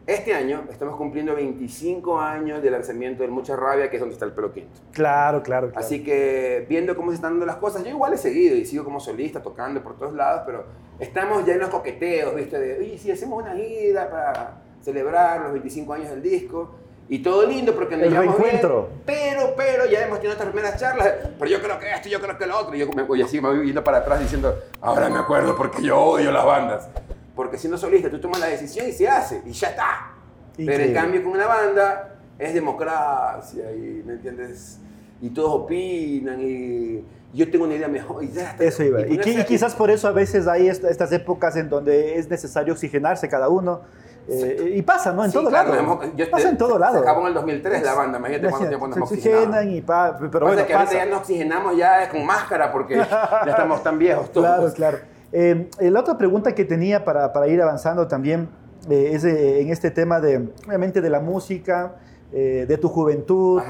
D: este año estamos cumpliendo 25 años de lanzamiento del Mucha Rabia, que es donde está el pelo quinto.
A: Claro, claro. claro.
D: Así que viendo cómo se están dando las cosas, yo igual he seguido y sigo como solista tocando por todos lados, pero estamos ya en los coqueteos, ¿viste? De, oye, si hacemos una gira para celebrar los 25 años del disco. Y todo lindo porque nos
A: El
D: llevamos bien,
A: reencuentro.
D: pero, pero ya hemos tenido nuestras primeras charlas. Pero yo creo que esto, yo creo que lo otro. Y yo me, y así me voy yendo para atrás diciendo, ahora me acuerdo porque yo odio las bandas. Porque siendo solista, tú tomas la decisión y se hace, y ya está. Pero en
A: Increíble.
D: cambio con una banda es democracia y, ¿me entiendes? Y todos opinan y yo tengo una idea mejor. Y ya está.
A: Eso iba. Y,
D: ponerse-
A: y quizás por eso a veces hay est- estas épocas en donde es necesario oxigenarse cada uno. eh, y pasa, ¿no? En
D: Sí,
A: todo
D: claro,
A: lado.
D: yo-
A: pasa en todo lado.
D: Se acabó en el 2003 la banda, imagínate cuánto tiempo nos
A: oxigenan y pa, pero
D: Pasa
A: bueno,
D: que ahorita ya nos oxigenamos ya con máscara porque ya estamos tan viejos todos.
A: Claro, claro. Eh, la otra pregunta que tenía para, para ir avanzando también eh, es eh, en este tema de, obviamente, de la música, eh, de tu juventud.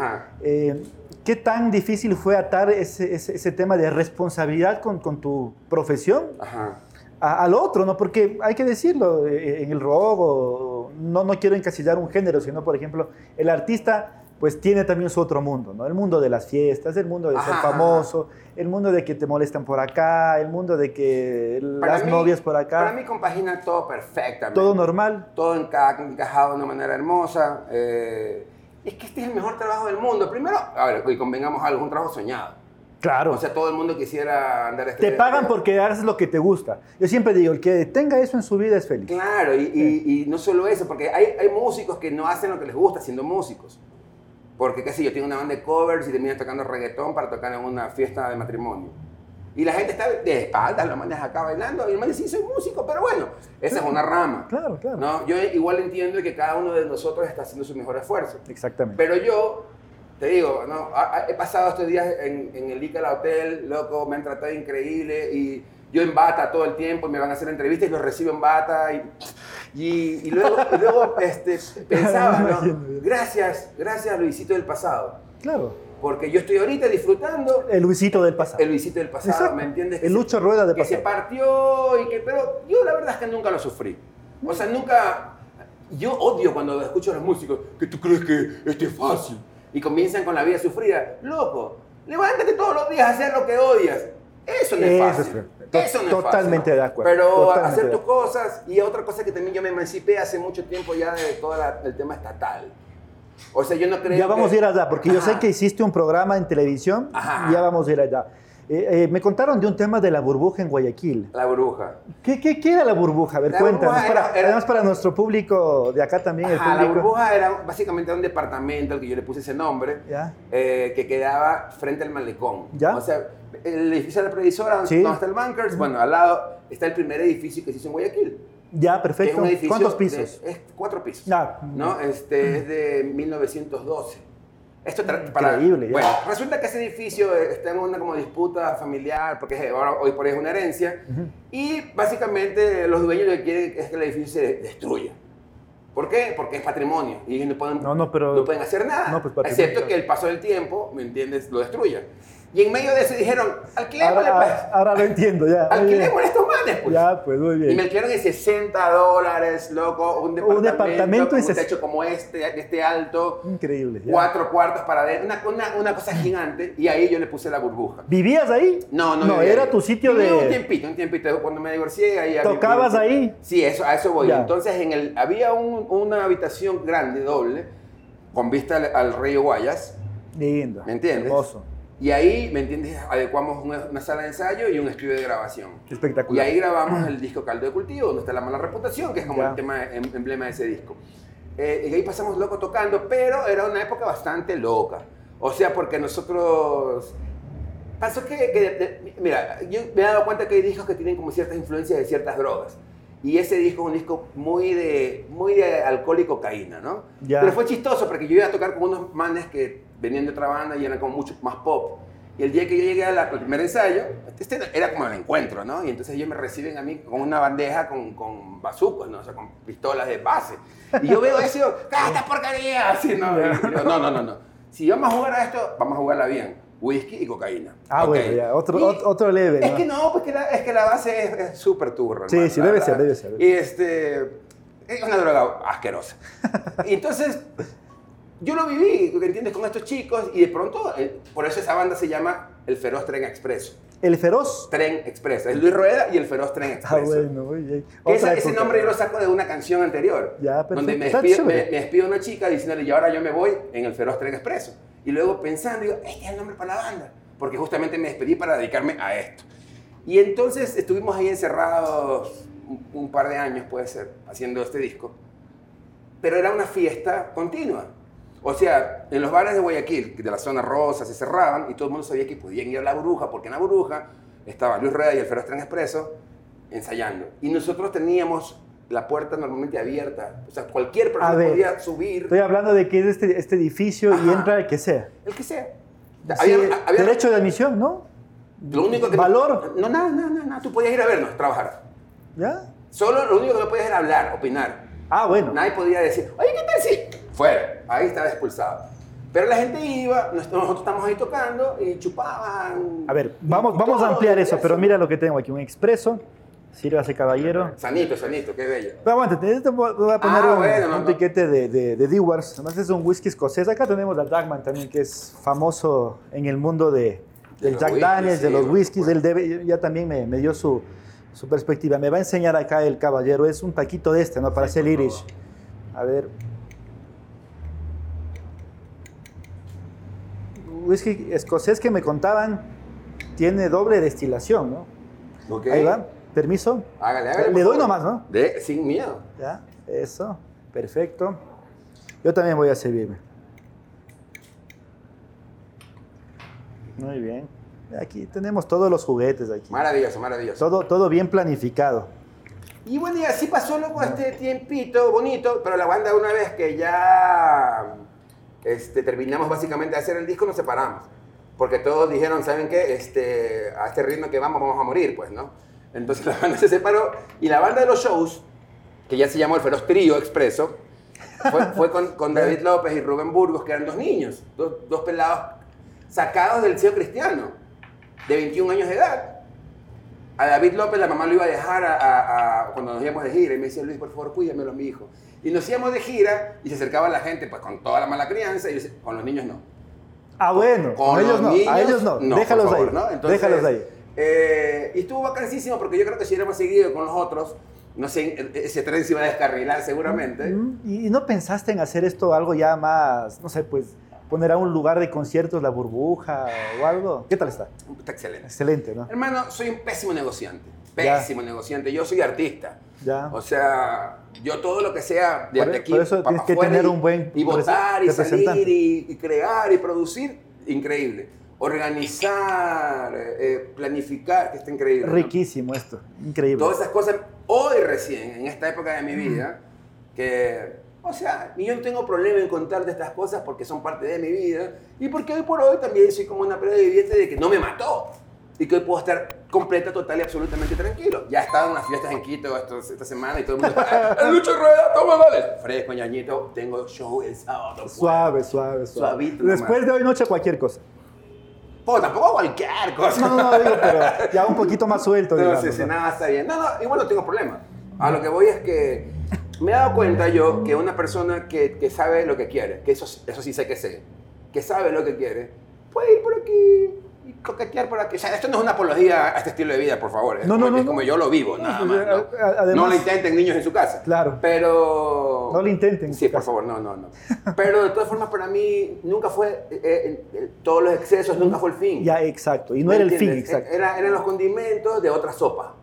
A: Eh, ¿Qué tan difícil fue atar ese, ese- ese tema de responsabilidad con, con tu profesión
D: Ajá.
A: a- al otro, ¿no? Porque hay que decirlo, eh, en el rock, o- no, no quiero encasillar un género, sino, por ejemplo, el artista pues tiene también su otro mundo, ¿no? El mundo de las fiestas, el mundo de ser
D: Ajá,
A: famoso, el mundo de que te molestan por acá, el mundo de que
D: Para
A: las
D: mí-
A: novias por acá,
D: Para mí compagina todo perfectamente.
A: todo normal.
D: todo enca- encajado de una manera hermosa. eh, es que este es el mejor trabajo del mundo. Primero, a ver, y convengamos algo, un trabajo soñado.
A: Claro.
D: O sea, todo el mundo quisiera andar este
A: te pagan porque haces lo que te gusta. Yo siempre digo, el que tenga eso en su vida es feliz.
D: Claro, y, y- y no solo eso, porque hay, hay músicos que no hacen lo que les gusta siendo músicos. Porque, qué sé yo, tengo una banda de covers y terminan tocando reggaetón para tocar en una fiesta de matrimonio. Y la gente está de espaldas, los manes acá bailando, y el man dice, sí, soy músico, pero bueno, esa es una rama.
A: Claro, claro.
D: ¿no? Yo igual entiendo que cada uno de nosotros está haciendo su mejor esfuerzo.
A: Exactamente.
D: Pero yo, te digo, ¿no? He pasado estos días en, en el Icala Hotel, loco, me han tratado increíble y yo en bata todo el tiempo y me van a hacer entrevistas y los recibo en bata y, y, y luego, y luego este, pensaba, ¿no? Gracias, gracias Luisito del pasado.
A: Claro.
D: Porque yo estoy ahorita disfrutando
A: El Luisito del pasado.
D: el Luisito del pasado,
A: Exacto.
D: ¿me entiendes?
A: El Lucho Rueda de
D: que se partió y que, pero yo la verdad es que nunca lo sufrí. O sea, nunca, yo odio cuando escucho a los músicos que tú crees que esto es fácil y comienzan con la vida sufrida. Loco, levántate todos los días a hacer lo que odias. Eso no es
A: Eso
D: fácil.
A: es
D: Eso no es
A: totalmente
D: fácil.
A: de acuerdo,
D: Pero
A: totalmente
D: hacer tus cosas y otra cosa que también yo me emancipé hace mucho tiempo ya de todo la- el tema estatal. O sea, yo no creo
A: Ya vamos
D: que-
A: a ir allá, porque yo sé
D: Ajá.
A: que hiciste un programa en televisión.
D: Ajá.
A: Ya vamos a ir allá. Eh, eh, me contaron de un tema de la burbuja en Guayaquil.
D: La bruja.
A: ¿Qué, qué, qué era la burbuja? A ver,
D: La
A: cuéntanos.
D: burbuja
A: para,
D: era- era-
A: Además, para nuestro público de acá también, el
D: Ajá, la burbuja era básicamente un departamento al que yo le puse ese nombre,
A: ¿Ya?
D: eh, que quedaba frente al malecón.
A: ¿Ya?
D: O sea, el edificio de la previsora,
A: Sí.
D: donde está el Bunkers, bueno, al lado está el primer edificio que se hizo en Guayaquil.
A: Ya,
D: es
A: perfecto.
D: un edificio
A: ¿Cuántos
D: de-
A: pisos?
D: es cuatro pisos.
A: Ya.
D: ¿no? Este, es de 1912. Esto tra- para,
A: Increíble, ya.
D: Bueno, resulta que ese edificio está en una como disputa familiar, porque ahora, hoy por hoy es una herencia, y básicamente los dueños lo que quieren es que el edificio se destruya. ¿Por qué? Porque es patrimonio y ellos no pueden,
A: No, no, pero-
D: pueden hacer nada,
A: No, pues,
D: excepto que el paso del tiempo, ¿me entiendes?, lo destruya. Y en medio de eso dijeron, alquilémosle,
A: Ahora,
D: pues,
A: ahora- ahora lo entiendo, ya. Bien.
D: alquilémosle estos manes, pues.
A: Ya, pues muy
D: Y me
A: bien.
D: alquilaron en 60 dólares, loco, un departamento,
A: departamento
D: con un
A: ses-
D: techo como este, de este alto,
A: Increíble. ya.
D: cuatro cuartos para adentro, una, una, una cosa gigante, y ahí yo le puse la burbuja.
A: ¿Vivías ahí?
D: No, no.
A: No, era
D: ahí.
A: tu sitio
D: Viví Un
A: de.
D: tiempito, un tiempito. Cuando me divorcié, ahí había-
A: ¿Tocabas ahí?
D: Sí, eso, a eso voy.
A: Ya.
D: Entonces, en el, había un- una habitación grande, doble, con vista al, al río Guayas,
A: Lindo.
D: ¿me entiendes?
A: Hermoso.
D: Y ahí, ¿me entiendes? Adecuamos una, una sala de ensayo y un estudio de grabación.
A: Qué
D: Y
A: espectacular.
D: ahí grabamos el disco Caldo de Cultivo, donde está la mala reputación, que es como
A: Ya.
D: el tema em- emblema de ese disco. Eh, y ahí pasamos loco tocando, pero era una época bastante loca. O sea, porque nosotros... Pasó que, que de- de- mira, yo me he dado cuenta que hay discos que tienen como ciertas influencias de ciertas drogas. Y ese disco es un disco muy de, muy de alcohol y cocaína, ¿no?
A: Ya.
D: Pero fue chistoso porque yo iba a tocar con unos manes que venían de otra banda y eran como mucho más pop. Y el día que yo llegué al primer ensayo, este era como el encuentro, ¿no? Y entonces ellos me reciben a mí con una bandeja con, con bazucos, ¿no? O sea, con pistolas de base. Y yo veo eso y digo, ¡Ah, esta porquería! Así, ¿no? Yo, no, no, no, no. Si vamos a jugar a esto, vamos a jugarla bien. Whisky y cocaína.
A: Ah,
D: Ok.
A: bueno, ya. Otro,
D: Y-
A: otro leve.
D: es
A: ¿no?
D: que no, porque la, es que la base es- es súper turra.
A: Sí, sí, debe ser, debe ser, debe
D: Y este. Es una droga asquerosa. Y entonces. Yo lo viví, ¿me entiendes? Con estos chicos y de pronto. eh, por eso esa banda se llama El Feroz Tren Expreso.
A: El feroz.
D: Tren Expreso. Es Luis Rueda y El Feroz Tren
A: Ah,
D: Expreso.
A: bueno, muy bien.
D: Que ese, nombre yo lo saco de una canción anterior.
A: Ya,
D: donde me despido, me, me despido una chica diciéndole, y ahora yo me voy en el Feroz Tren Expreso. Y luego pensando, digo, este es el nombre para la banda. Porque justamente me despedí para dedicarme a esto. Y entonces estuvimos ahí encerrados un, un par de años, puede ser, haciendo este disco. Pero era una fiesta continua. O sea, en los bares de Guayaquil, de la zona rosa, se cerraban y todo el mundo sabía que podían ir a la bruja, porque en la bruja estaba Luis Rueda y el Feroz Tren Expreso ensayando. Y nosotros teníamos la puerta normalmente abierta. O sea, cualquier persona
A: ver,
D: podía subir,
A: Estoy hablando de que es este, este edificio y
D: Ajá.
A: entra el que sea.
D: el que sea.
A: Sí,
D: Había- había-
A: derecho de admisión, ¿no?
D: Lo único que
A: ¿Valor?
D: No, nada, nada, nada, nada. Tú podías ir a vernos, trabajar.
A: ¿Ya?
D: Solo lo único que no podías era hablar, opinar.
A: Ah, bueno.
D: Nadie podía decir, oye, ¿qué tal si? Fuera. Ahí estaba expulsado. Pero la gente iba, nosotros estamos ahí tocando y chupaban.
A: A ver, vamos, vamos a ampliar eso, pero mira lo que tengo aquí, un expreso. Sírvase, caballero.
D: Sanito, sanito, qué bello.
A: Pero aguántate, te voy a poner
D: Ah,
A: un,
D: bueno, no,
A: un
D: no.
A: piquete de, de, de Dewars. Además es un whisky escocés. Acá tenemos a Dagman también, que es famoso en el mundo de,
D: De
A: del
D: los
A: Jack
D: whiskies,
A: Daniels, de
D: sí,
A: los
D: por
A: whiskies. Él debe, ya también me, me dio su, su perspectiva. Me va a enseñar acá el caballero. Es un taquito de este, ¿no? Para hacer el Irish. A ver. Whisky escocés que me contaban tiene doble destilación, ¿no? Ahí va. Permiso.
D: Hágale, hágale.
A: Le doy
D: favor.
A: nomás, ¿no?
D: De, sin miedo.
A: Ya, eso, perfecto. Yo también voy a servirme. Muy bien. Aquí tenemos todos los juguetes aquí.
D: Maravilloso, maravilloso.
A: Todo, todo bien planificado.
D: Y bueno, y así pasó luego este tiempito bonito, pero la banda una vez que ya este, terminamos básicamente de hacer el disco nos separamos. Porque todos dijeron, ¿saben qué? Este, a este ritmo que vamos vamos a morir, pues, ¿no? Entonces la banda se separó y la banda de los shows, que ya se llamó el Feroz Trío Expreso, fue, fue con, con David López y Rubén Burgos, que eran dos niños, dos, dos pelados sacados del liceo cristiano, de 21 años de edad. A David López la mamá lo iba a dejar a, a- a- cuando nos íbamos de gira y me decía, Luis, por favor, cuídamelo a mi hijo. Y nos íbamos de gira y se acercaba la gente pues con toda la mala crianza y con los niños no.
A: Ah, bueno, con, ellos
D: los
A: no,
D: niños,
A: a ellos no,
D: por
A: déjalos
D: favor,
A: ahí,
D: ¿no? Entonces,
A: déjalos ahí.
D: eh, y estuvo vacancísimo porque yo creo que si hubiéramos seguido con los otros, no sé, ese tren se iba a descarrilar seguramente.
A: ¿Y no pensaste en hacer esto algo ya más, no sé, pues poner a un lugar de conciertos la burbuja o algo? ¿Qué tal está?
D: Está excelente.
A: Excelente, ¿no?
D: Hermano, soy un pésimo negociante.
A: Ya.
D: Pésimo negociante. Yo soy artista.
A: Ya.
D: O sea, yo todo lo que sea de
A: Por-
D: de aquí
A: por eso
D: pa'
A: tienes que tener
D: y-
A: un buen
D: Y votar y salir y, y crear y producir, increíble. Organizar, eh, eh, planificar, que está increíble. ¿no?
A: Riquísimo esto, increíble.
D: Todas esas cosas, hoy recién, en esta época de mi vida, que, o sea, yo no tengo problema en contarte estas cosas porque son parte de mi vida y porque hoy por hoy también soy como una prueba viviente de que no me mató y que hoy puedo estar completa, total y absolutamente tranquilo. Ya en las fiestas en Quito estos- esta semana y todo el mundo, "Ah, ¡El Lucho Rueda, toma, dale! Fresco, ñañito, tengo show el sábado. pues.
A: Suave, suave, suave.
D: Suavito nomás.
A: Después de hoy noche cualquier cosa.
D: Pues tampoco cualquier cosa.
A: No, no, no, digo, pero ya un poquito más suelto,
D: No, nada está bien. No, no, igual no tengo problema. A lo que voy es que me he dado cuenta yo que una persona que, que sabe lo que quiere, que eso, eso sí sé que sé, que sabe lo que quiere, puede ir por aquí coquetear por aquí. O sea, esto no es una apología a este estilo de vida, por favor. Es,
A: No,
D: como,
A: no, no,
D: es como yo lo vivo, nada más.
A: además-
D: no lo intenten niños en su casa.
A: Claro.
D: Pero...
A: No lo intenten en
D: Sí, por
A: casa.
D: favor, no, no, no. Pero de todas formas, para mí nunca fue... eh, eh, todos los excesos nunca fue el fin.
A: Ya, exacto. Y no
D: ¿Me
A: era el fin,
D: entiendes?
A: exacto.
D: Era- eran los condimentos de otra sopa.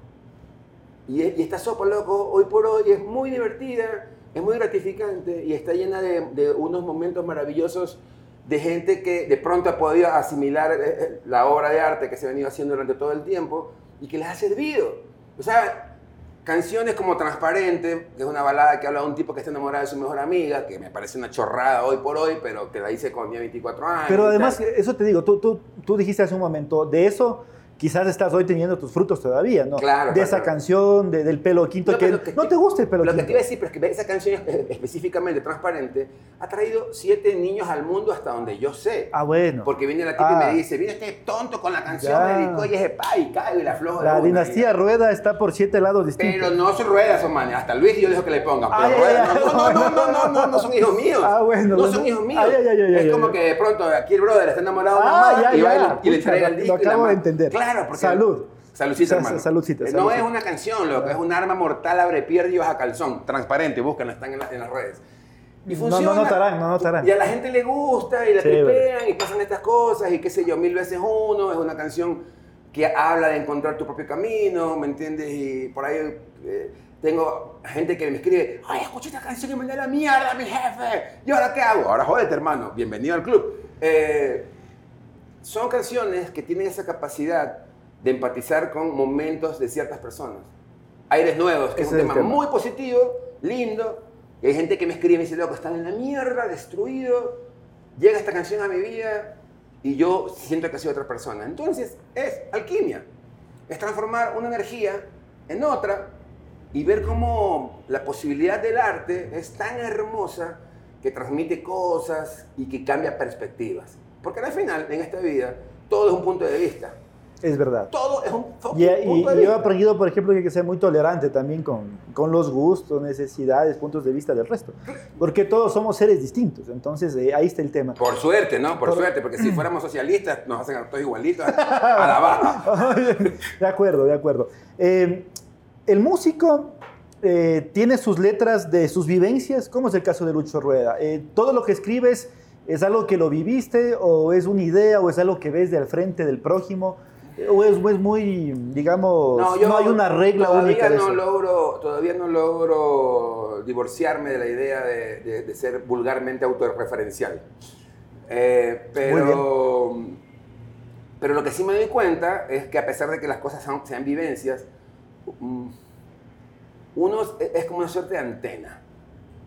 D: Y, y esta sopa, loco, hoy por hoy es muy divertida, es muy gratificante y está llena de, de unos momentos maravillosos de gente que de pronto ha podido asimilar eh, eh, la obra de arte que se ha venido haciendo durante todo el tiempo y que les ha servido. O sea, canciones como Transparente, que es una balada que habla de un tipo que está enamorado de su mejor amiga, que me parece una chorrada hoy por hoy, pero que la hice cuando tenía 24 años.
A: Pero además, eso te digo, tú, tú, tú dijiste hace un momento, de eso quizás estás hoy teniendo tus frutos todavía, ¿no?
D: Claro,
A: De esa
D: claro.
A: canción, de- del pelo quinto,
D: No,
A: que,
D: lo que
A: no te gusta el pelo
D: Lo que
A: quinto.
D: te iba a decir, pero es que esa canción eh, específicamente transparente ha traído siete niños al mundo hasta donde yo sé.
A: Ah, bueno.
D: Porque viene la tipa
A: Ah.
D: y me dice, mira este tonto con la canción,
A: Ya.
D: me dedicó y es pa y caigo y la flojo de
A: La dinastía
D: y-
A: Rueda está por siete lados distintos.
D: Pero no son ruedas, son manes. Hasta Luis yo dejo que le pongan. Pero
A: Ay,
D: ruedas,
A: ay.
D: no, no, no, no, no, no, no son hijos míos.
A: Ah, bueno,
D: No son hijos míos.
A: Ay, ay, ay, ay,
D: es como que de pronto aquí el brother está enamorado de una
A: Ah,
D: mamá
A: ya,
D: y, le- y le
A: Pucha,
D: entrega el
A: lo
D: disco. la
A: acabo de entender.
D: Claro, porque...
A: Salud.
D: Saludcita,
A: Sa-
D: hermano.
A: saludcita,
D: No
A: saludcita.
D: es una canción, loco, es un arma mortal, abre piernas y baja calzón. Transparente, búscanla, están en, la- en las redes. Y
A: No,
D: funciona.
A: no notarán, no notarán.
D: Y a la gente le gusta y la tripean y pasan estas cosas y qué sé yo, mil veces uno. Es una canción que habla de encontrar tu propio camino, ¿me entiendes? Y por ahí eh, tengo gente que me escribe, ay, escuché esta canción y me da la mierda, mi jefe. ¿Y ahora qué hago? Ahora jódete, hermano. Bienvenido al club. Eh, son canciones que tienen esa capacidad de empatizar con momentos de ciertas personas. Aires Nuevos, que es
A: Ese
D: un
A: es
D: tema,
A: tema.
D: muy positivo, lindo. Y hay gente que me escribe y me dice, loco, están en la mierda, destruido. Llega esta canción a mi vida y yo siento que ha sido otra persona. Entonces, es alquimia. Es transformar una energía en otra y ver cómo la posibilidad del arte es tan hermosa que transmite cosas y que cambia perspectivas. Porque al final, en esta vida, todo es un punto de vista.
A: Es verdad.
D: Todo es un
A: Y, y- y yo he aprendido, por ejemplo, que hay que ser muy tolerante también con, con los gustos, necesidades, puntos de vista del resto. Porque todos somos seres distintos. Entonces, eh, ahí está el tema.
D: Por suerte, ¿no? Por,
A: Por-
D: suerte, porque si fuéramos socialistas nos hacen a todos igualitos a la baja.
A: de acuerdo, de acuerdo. Eh, el músico eh, tiene sus letras de sus vivencias, como es el caso de Lucho Rueda. ¿Todo lo que escribes es algo que lo viviste o es una idea o es algo que ves de al frente del prójimo? ¿O es, es muy, digamos, no, hay una regla
D: todavía
A: única de
D: no
A: eso?
D: logro Todavía no logro divorciarme de la idea de, de- de ser vulgarmente autorreferencial. Eh, pero, pero lo que sí me doy cuenta es que a pesar de que las cosas son- sean vivencias, mm, uno es, es como una suerte de antena,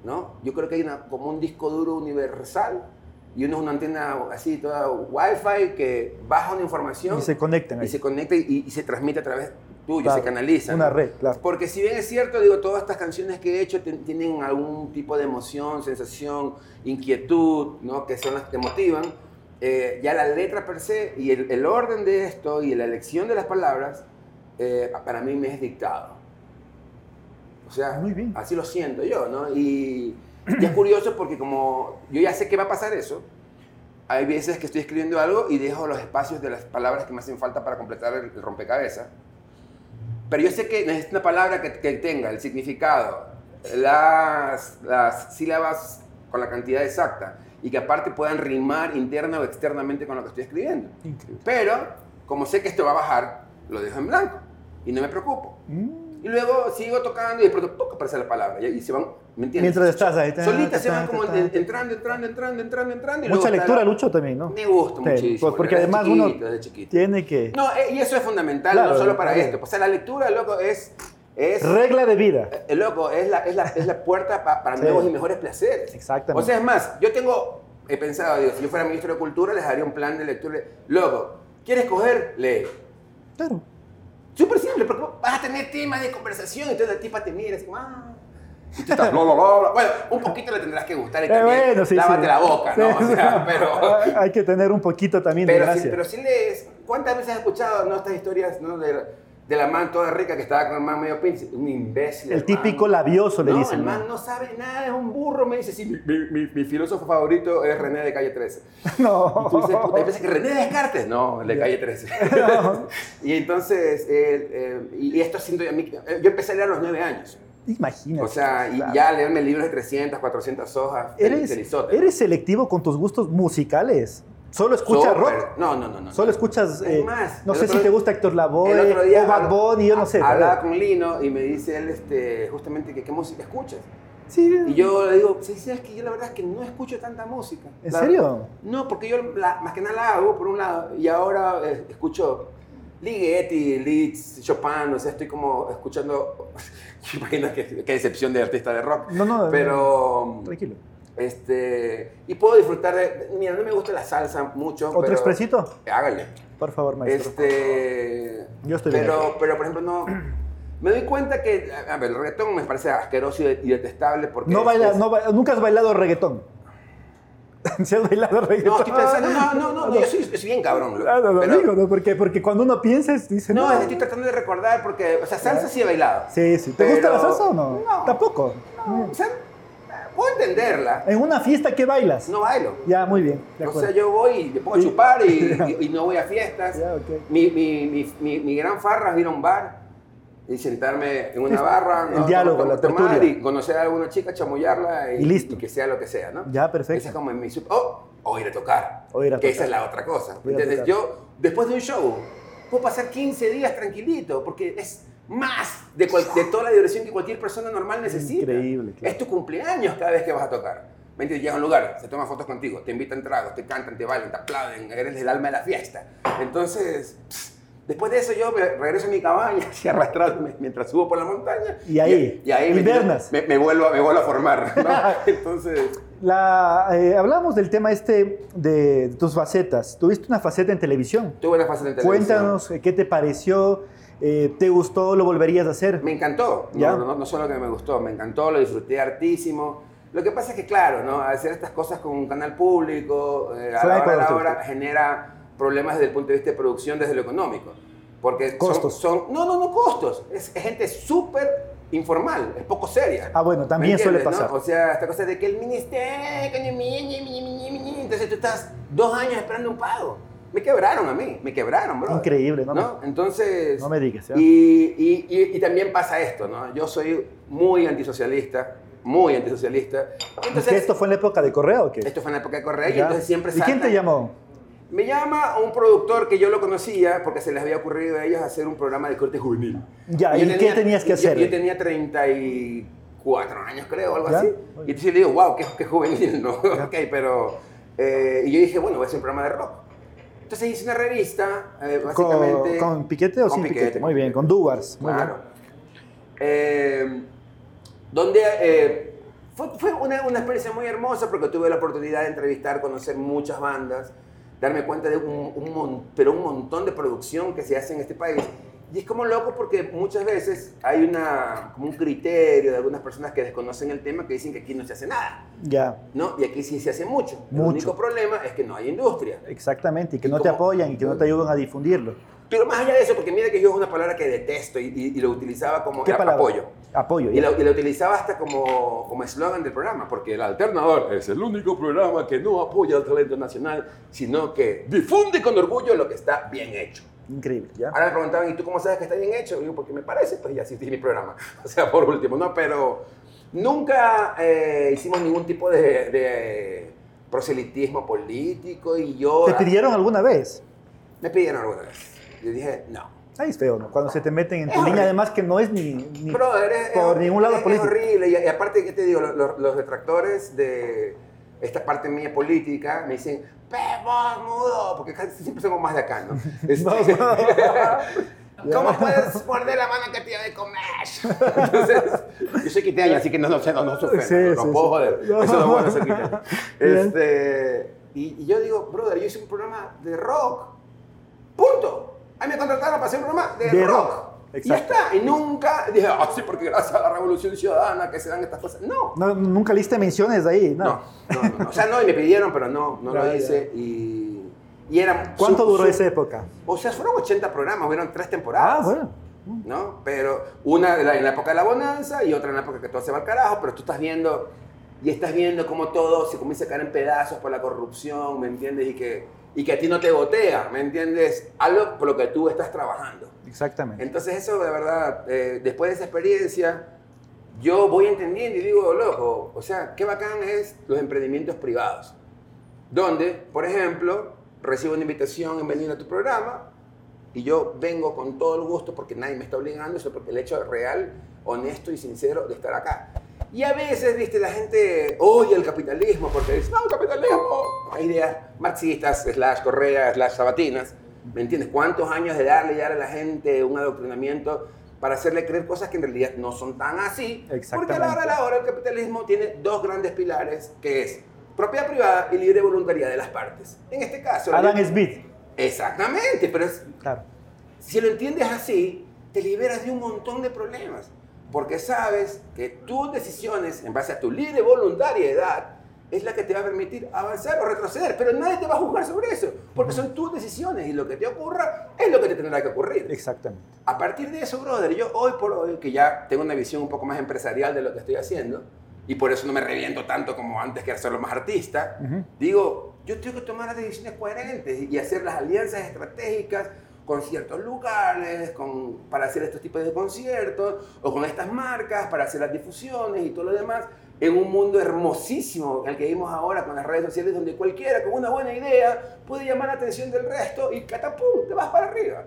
D: ¿no? Yo creo que hay una, como un disco duro universal y uno es una antena así, toda wifi que baja una información
A: Y se conectan ahí.
D: y se conecta y, y se transmite a través tuyo,
A: Claro,
D: se canaliza.
A: Una
D: ¿no?
A: red, claro.
D: Porque si bien es cierto, digo, todas estas canciones que he hecho tienen algún tipo de emoción, sensación, inquietud, ¿no? Que son las que motivan, eh, ya la letra per se y el, el orden de esto y la elección de las palabras, eh, para mí me es dictado. O sea,
A: Muy bien.
D: así lo siento yo, ¿no? Y, y es curioso porque como yo ya sé que va a pasar eso, hay veces que estoy escribiendo algo y dejo los espacios de las palabras que me hacen falta para completar el, el rompecabezas. Pero yo sé que necesito una palabra que, que tenga el significado, las, las sílabas con la cantidad exacta y que aparte puedan rimar interna o externamente con lo que estoy escribiendo.
A: Increíble.
D: Pero, como sé que esto va a bajar, lo dejo en blanco y no me preocupo.
A: Mm.
D: Y luego sigo tocando y de pronto aparece la palabra y, y se van, ¿me entiendes?
A: Mientras estás ahí. ta,
D: Solitas se van como entrando, entrando, entrando, entrando, entrando. Y
A: Mucha
D: luego
A: lectura,
D: la-
A: Lucho, también, ¿no?
D: Me gusta
A: Sí,
D: muchísimo.
A: pues porque
D: desde
A: además
D: chiquito,
A: uno
D: desde chiquito.
A: tiene que...
D: No, eh, y eso es fundamental,
A: Claro,
D: no solo para
A: claro.
D: esto. Pues, o sea, la lectura, loco, es... es
A: Regla de vida.
D: eh, loco, es la, es la, es la puerta pa- para
A: Sí.
D: nuevos y mejores placeres.
A: Exactamente.
D: O sea, es más, yo tengo, he pensado, digo, si yo fuera ministro de Cultura, les daría un plan de lectura. Loco, ¿quieres coger? Lee.
A: Claro.
D: Súper simple, porque vas a tener temas de conversación y entonces la tipa te mira así, ah. Y tú estás, bla, bla, bla, bla. Bueno, un poquito le tendrás que gustar y
A: Eh,
D: también
A: bueno, sí,
D: lávate
A: sí.
D: la boca, ¿no?
A: Sí.
D: O sea, pero...
A: Hay que tener un poquito también de
D: Pero si,
A: gracia.
D: pero si lees, ¿cuántas veces has escuchado ¿no? estas historias ¿no? de, de la man toda rica que estaba con el man medio pinche? Un imbécil.
A: El
D: man.
A: típico labioso, le
D: no,
A: dicen,
D: el
A: ¿no?
D: man no sabe nada, es un burro. Me dice, sí, mi, mi- mi- mi filósofo favorito es René de Calle 13.
A: No.
D: Y tú dices, puta, pensé que René Descartes. No, el de Calle 13. y entonces, eh, eh, y esto siento yo, a mí, eh, yo empecé a leer a los nueve años.
A: Imagínate.
D: O sea, y
A: Claro.
D: ya leerme libros de 300, 400 hojas.
A: ¿Eres. ¿Eres selectivo con tus gustos musicales? ¿Solo escuchas rock?
D: No, no, no. no
A: ¿Solo
D: no.
A: escuchas,
D: Es
A: eh,
D: más,
A: no sé si te gusta Héctor Lavoe o Bad Bunny, yo no sé.
D: Hablaba con Lino y me dice él este, justamente que qué música escuchas.
A: Sí.
D: Y yo le digo, sí, sí, es que yo la verdad es que no escucho tanta música.
A: ¿En
D: La-
A: serio?
D: No, porque yo la- más que nada la hago por un lado y ahora eh, escucho Ligeti, Liszt, Chopin, o sea, estoy como escuchando, imagino que qué decepción de artista de rock,
A: No, no,
D: pero
A: Tranquilo.
D: Este, y puedo disfrutar de, mira, no me gusta la salsa mucho,
A: ¿Otro
D: pero-
A: expresito?
D: Hágale.
A: Por favor, maestro.
D: Este,
A: Yo estoy bien
D: pero, pero, por ejemplo, no. Me doy cuenta que, a ver, el reggaetón me parece asqueroso y detestable porque.
A: No baila,
D: es-
A: no ba- nunca has bailado reggaetón. ¿Se has bailado reggaetón?
D: No, estoy pensando, no, no, no, yo soy, soy bien cabrón. loco.
A: Ah, no, no,
D: Pero-
A: digo, no, porque, porque cuando uno piensa, dice,
D: no,
A: no.
D: estoy tratando de recordar porque, o sea, salsa sí he bailado.
A: Sí, sí. ¿Te
D: Pero-
A: gusta la salsa o no?
D: No.
A: Tampoco.
D: No, o sea, puedo entenderla,
A: En una fiesta, ¿qué bailas?
D: no bailo.
A: Ya, muy bien. de
D: O sea, yo voy y me pongo a chupar y, y- y no voy a fiestas.
A: Ya, ok.
D: mi, mi, mi, mi, gran farra es ir a un bar y sentarme en una barra,
A: el diálogo,
D: tomar-
A: la
D: tomar
A: tertulia.
D: y conocer a alguna chica, chamullarla y,
A: Y listo.
D: que sea lo que sea, ¿no?
A: Ya, perfecto.
D: Ese es como mi sup- oh, o ir a tocar.
A: O ir a
D: que
A: tocar.
D: esa es la otra cosa.
A: Tocar.
D: Yo, después de un show, puedo pasar 15 días tranquilito porque es más de, cual- de toda la diversión que cualquier persona normal necesita.
A: Increíble, claro.
D: Es tu cumpleaños cada vez que vas a tocar. ¿Me entiendes? Llegas a un lugar, se toman fotos contigo, te invitan tragos, te cantan, te bailan, te aplauden, eres el alma de la fiesta. Entonces, pss, después de eso yo me regreso a mi cabaña, así arrastrándome mientras subo por la montaña.
A: Y ahí,
D: y, ahí me,
A: invernas.
D: me, me vuelvo, a- me vuelvo a formar. ¿no? Entonces,
A: La, eh, hablamos del tema este de tus facetas. Tuviste una faceta en televisión.
D: tuve una fase de televisión.
A: Cuéntanos eh, qué te pareció, eh, te gustó, lo volverías a hacer.
D: Me encantó, no,
A: ¿Ya?
D: no, no solo que me gustó, me encantó, lo disfruté hartísimo. Lo que pasa es que, claro, ¿no? hacer estas cosas con un canal público, eh, a la hora, a la genera problemas desde el punto de vista de producción, desde lo económico. Porque son-
A: Costos.
D: Son, no, no, no costos. Es, es gente súper informal, es poco seria.
A: Ah, bueno, también
D: ¿Me
A: suele
D: no?
A: pasar.
D: O sea, esta cosa de que el ministerio, ni- entonces tú estás dos años esperando un pago. Me quebraron a mí, me quebraron, bro.
A: Increíble, ¿no?
D: ¿no? Entonces...
A: No me digas.
D: Y, y- y- y también pasa esto, ¿no? Yo soy muy antisocialista, muy antisocialista.
A: ¿Es
D: Entonces,
A: que esto fue en la época de Correo o qué?
D: esto fue en la época de Correa y entonces siempre
A: ¿Y quién te llamó?
D: Me llama un productor que yo lo conocía porque se les había ocurrido a ellos hacer un programa de corte juvenil.
A: Ya,
D: yo
A: ¿y qué tenías que
D: yo-
A: hacer?
D: Yo, tenía 34 años, creo, algo
A: ¿Ya?
D: así. Y entonces le digo, wow, qué, qué juvenil, ¿no? ok, pero... eh, y yo dije, bueno, voy a hacer un programa de rock. Entonces hice una revista, eh, básicamente...
A: ¿Con, con piquete o
D: con
A: sin piquete?
D: piquete.
A: Muy bien, con Duars. Muy
D: Claro. Eh, donde eh, fue, fue una, una experiencia muy hermosa porque tuve la oportunidad de entrevistar, conocer muchas bandas, darme cuenta de un, pero un montón de producción que se hace en este país. Y es como loco porque muchas veces hay una, como un criterio de algunas personas que desconocen el tema que dicen que aquí no se hace nada,
A: Ya,
D: ¿no? Y aquí sí se hace mucho. El
A: Mucho.
D: único problema es que no hay industria.
A: exactamente. Y que
D: ¿Y
A: no te apoyan y que no te ayudan a difundirlo.
D: Pero más allá de eso, porque mira que yo es una palabra que detesto y, y- y lo utilizaba como
A: ¿Qué
D: a-
A: palabra?
D: apoyo.
A: Apoyo.
D: Y lo, y lo utilizaba hasta como como eslogan del programa, porque el alternador es el único programa que no apoya al talento nacional, sino que difunde con orgullo lo que está bien hecho.
A: Increíble, ¿ya?
D: Ahora me preguntaban, ¿y tú cómo sabes que está bien hecho? Digo, porque me parece, pues ya asistí mi programa. O sea, por último, ¿no? Pero nunca eh, hicimos ningún tipo de, de proselitismo político y yo...
A: ¿Te pidieron alguna vez?
D: Me pidieron alguna vez. Yo dije, no.
A: Ahí es feo, ¿no? Cuando se te meten en
D: Es
A: tu línea, además que no es ni, ni por
D: es-
A: ningún lado
D: es-
A: político.
D: Es horrible. Y, y aparte, ¿qué te digo? Los, detractores de esta parte mía política me dicen, ¡Pepo, mudo! Porque casi siempre somos más de acá, ¿no? Este, ¿Cómo puedes morder la mano que te dio de comer? Entonces, yo soy quiteño, así que no, no, no, no
A: Sí,
D: no,
A: sí,
D: no puedo
A: sí.
D: joder. Eso es bueno ser quiteño.
A: Bien.
D: Este, y, y yo digo, brother, yo hice un programa de rock. Punto. A mí me contrataron para hacer un programa de,
A: De
D: rock.
A: rock,
D: Y
A: exacto.
D: ya está. Y nunca dije, ah, sí, porque gracias a la revolución ciudadana que se dan estas cosas. No.
A: No, nunca leíste menciones de ahí, ¿no?
D: No, no, no, no. O sea, no, y me pidieron, pero no, no
A: Ya,
D: lo
A: ya.
D: hice. Y, y era.
A: ¿Cuánto
D: su-
A: duró
D: su-
A: esa época?
D: O sea, fueron 80 programas, hubieron tres temporadas.
A: Ah, bueno.
D: ¿no? Pero una en la época de la bonanza y otra en la época que todo se va al carajo, pero tú estás viendo y estás viendo cómo todo se comienza a caer en pedazos por la corrupción, ¿me entiendes? Y que, y que a ti no te botea, ¿me entiendes? Algo por lo que tú estás trabajando.
A: Exactamente.
D: Entonces eso, de verdad, eh, después de esa experiencia, yo voy entendiendo y digo, loco, o sea, qué bacán es los emprendimientos privados, donde, por ejemplo, recibo una invitación en venir a tu programa y yo vengo con todo el gusto porque nadie me está obligando, eso porque el hecho real, honesto y sincero de estar acá. Y a veces, viste, la gente odia el capitalismo porque dice, no, el capitalismo, hay ideas marxistas, slash correa, slash sabatinas, ¿me entiendes? ¿Cuántos años de darle ya a la gente un adoctrinamiento para hacerle creer cosas que en realidad no son tan así? Porque a la hora de la hora el capitalismo tiene dos grandes pilares, que es propiedad privada y libre voluntariedad de las partes. En este caso...
A: Adam Smith.
D: Exactamente, pero es-
A: Claro.
D: si lo entiendes así, te liberas de un montón de problemas. Porque sabes que tus decisiones, en base a tu libre voluntariedad, es la que te va a permitir avanzar o retroceder. Pero nadie te va a juzgar sobre eso, porque son tus decisiones y lo que te ocurra es lo que te tendrá que ocurrir.
A: Exactamente.
D: A partir de eso, brother, yo hoy por hoy, que ya tengo una visión un poco más empresarial de lo que estoy haciendo, y por eso no me reviento tanto como antes que hacerlo más artista, digo, yo tengo que tomar las decisiones coherentes y hacer las alianzas estratégicas con ciertos lugares, con, para hacer estos tipos de conciertos, o con estas marcas, para hacer las difusiones y todo lo demás, en un mundo hermosísimo en el que vivimos ahora con las redes sociales, donde cualquiera con una buena idea puede llamar la atención del resto y catapum, te vas para arriba.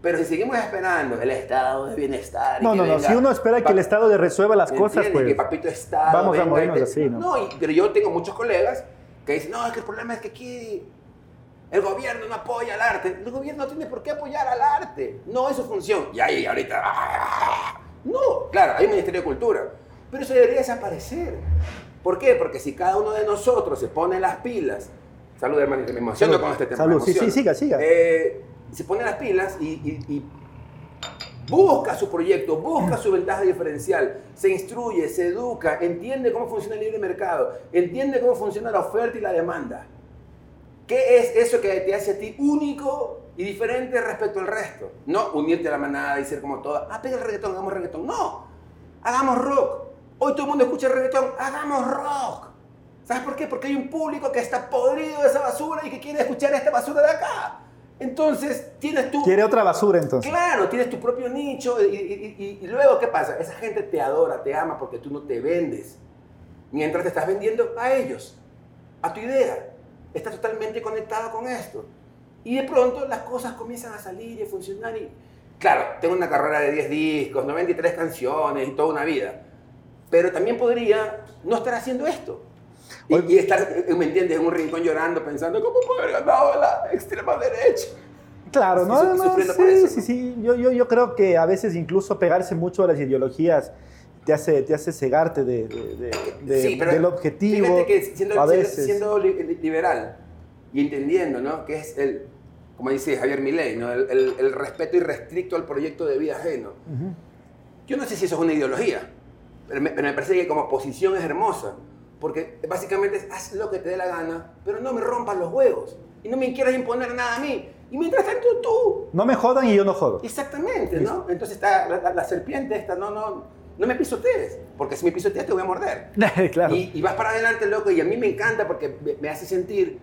D: Pero si seguimos esperando el estado de bienestar. y
A: No,
D: que
A: no, no.
D: venga
A: Si uno espera que el Estado le resuelva las
D: ¿me
A: cosas, pues.
D: Que papito Estado.
A: vamos a
D: venga y
A: morirnos así, ¿no?
D: y- pero yo tengo muchos colegas que dicen, no, es que el problema es que aquí el gobierno no apoya al arte. El gobierno no tiene por qué apoyar al arte. No es su función. Y ahí ahorita... ¡ah! No, claro, hay un Ministerio de Cultura. Pero eso debería desaparecer. ¿Por qué? Porque si cada uno de nosotros se pone las pilas... Salud, hermanito, me emociono con este tema.
A: Salud. Sí, sí, siga, siga.
D: Eh, se pone las pilas y, y- y busca su proyecto, busca su ventaja diferencial, se instruye, se educa, entiende cómo funciona el libre mercado, entiende cómo funciona la oferta y la demanda. ¿Qué es eso que te hace a ti único y diferente respecto al resto. No unirte a la manada y ser como toda, ah, pega el reggaetón, hagamos reggaetón. No, hagamos rock. Hoy todo el mundo escucha reggaetón, hagamos rock. ¿Sabes por qué? Porque hay un público que está podrido de esa basura y que quiere escuchar esta basura de acá. Entonces, tienes tu...
A: Quiere otra basura entonces.
D: Claro, tienes tu propio nicho y, y- y- y luego, ¿qué pasa? Esa gente te adora, te ama porque tú no te vendes. Mientras te estás vendiendo a ellos, a tu idea. Estás totalmente conectado con esto. Y de pronto las cosas comienzan a salir y a funcionar. Y, claro, tengo una carrera de 10 discos, 93 canciones y toda una vida. Pero también podría no estar haciendo esto. Y, y estar, eh, ¿me entiendes?, en un rincón llorando, pensando, ¿cómo puedo haber ganado la extrema derecha?
A: Claro, no, no, sí,
D: eso,
A: sí,
D: ¿no?
A: sí. Yo, yo, yo creo que a veces incluso pegarse mucho a las ideologías te hace, te hace cegarte de, de- de-
D: Sí, pero
A: del objetivo.
D: Que siendo,
A: a veces.
D: siendo li- li- liberal y entendiendo, ¿no? Que es el, como dice Javier Milei, ¿no? El, el- el respeto irrestricto al proyecto de vida ajeno.
A: Ujú.
D: Yo no sé si eso es una ideología, pero me, pero me parece que como posición es hermosa. Porque básicamente es haz lo que te dé la gana, pero no me rompas los huevos. Y no me quieras imponer nada a mí. Y mientras tanto tú.
A: No me jodan y yo no jodo.
D: Exactamente, ¿no? Entonces está la, la- la serpiente esta, no, no, no me pisotees. Porque si me pisoteas te voy a morder.
A: claro.
D: Y, y vas para adelante, loco, y a mí me encanta porque me, me hace sentir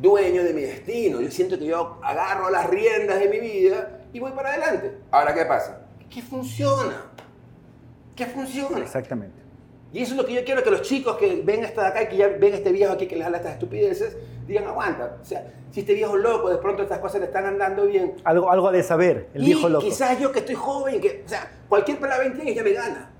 D: dueño de mi destino. Yo siento que yo agarro las riendas de mi vida y voy para adelante. Ahora, ¿qué pasa? Que funciona. Que funciona.
A: Exactamente.
D: Y eso es lo que yo quiero que los chicos que ven de acá y que ya ven este viejo aquí que les habla estas estupideces, digan, aguanta. O sea, si este viejo loco de pronto estas cosas le están andando bien,
A: Algo, algo de saber, el
D: y
A: viejo loco.
D: quizás yo que estoy joven, que, o sea, cualquier de 20 años ya me gana.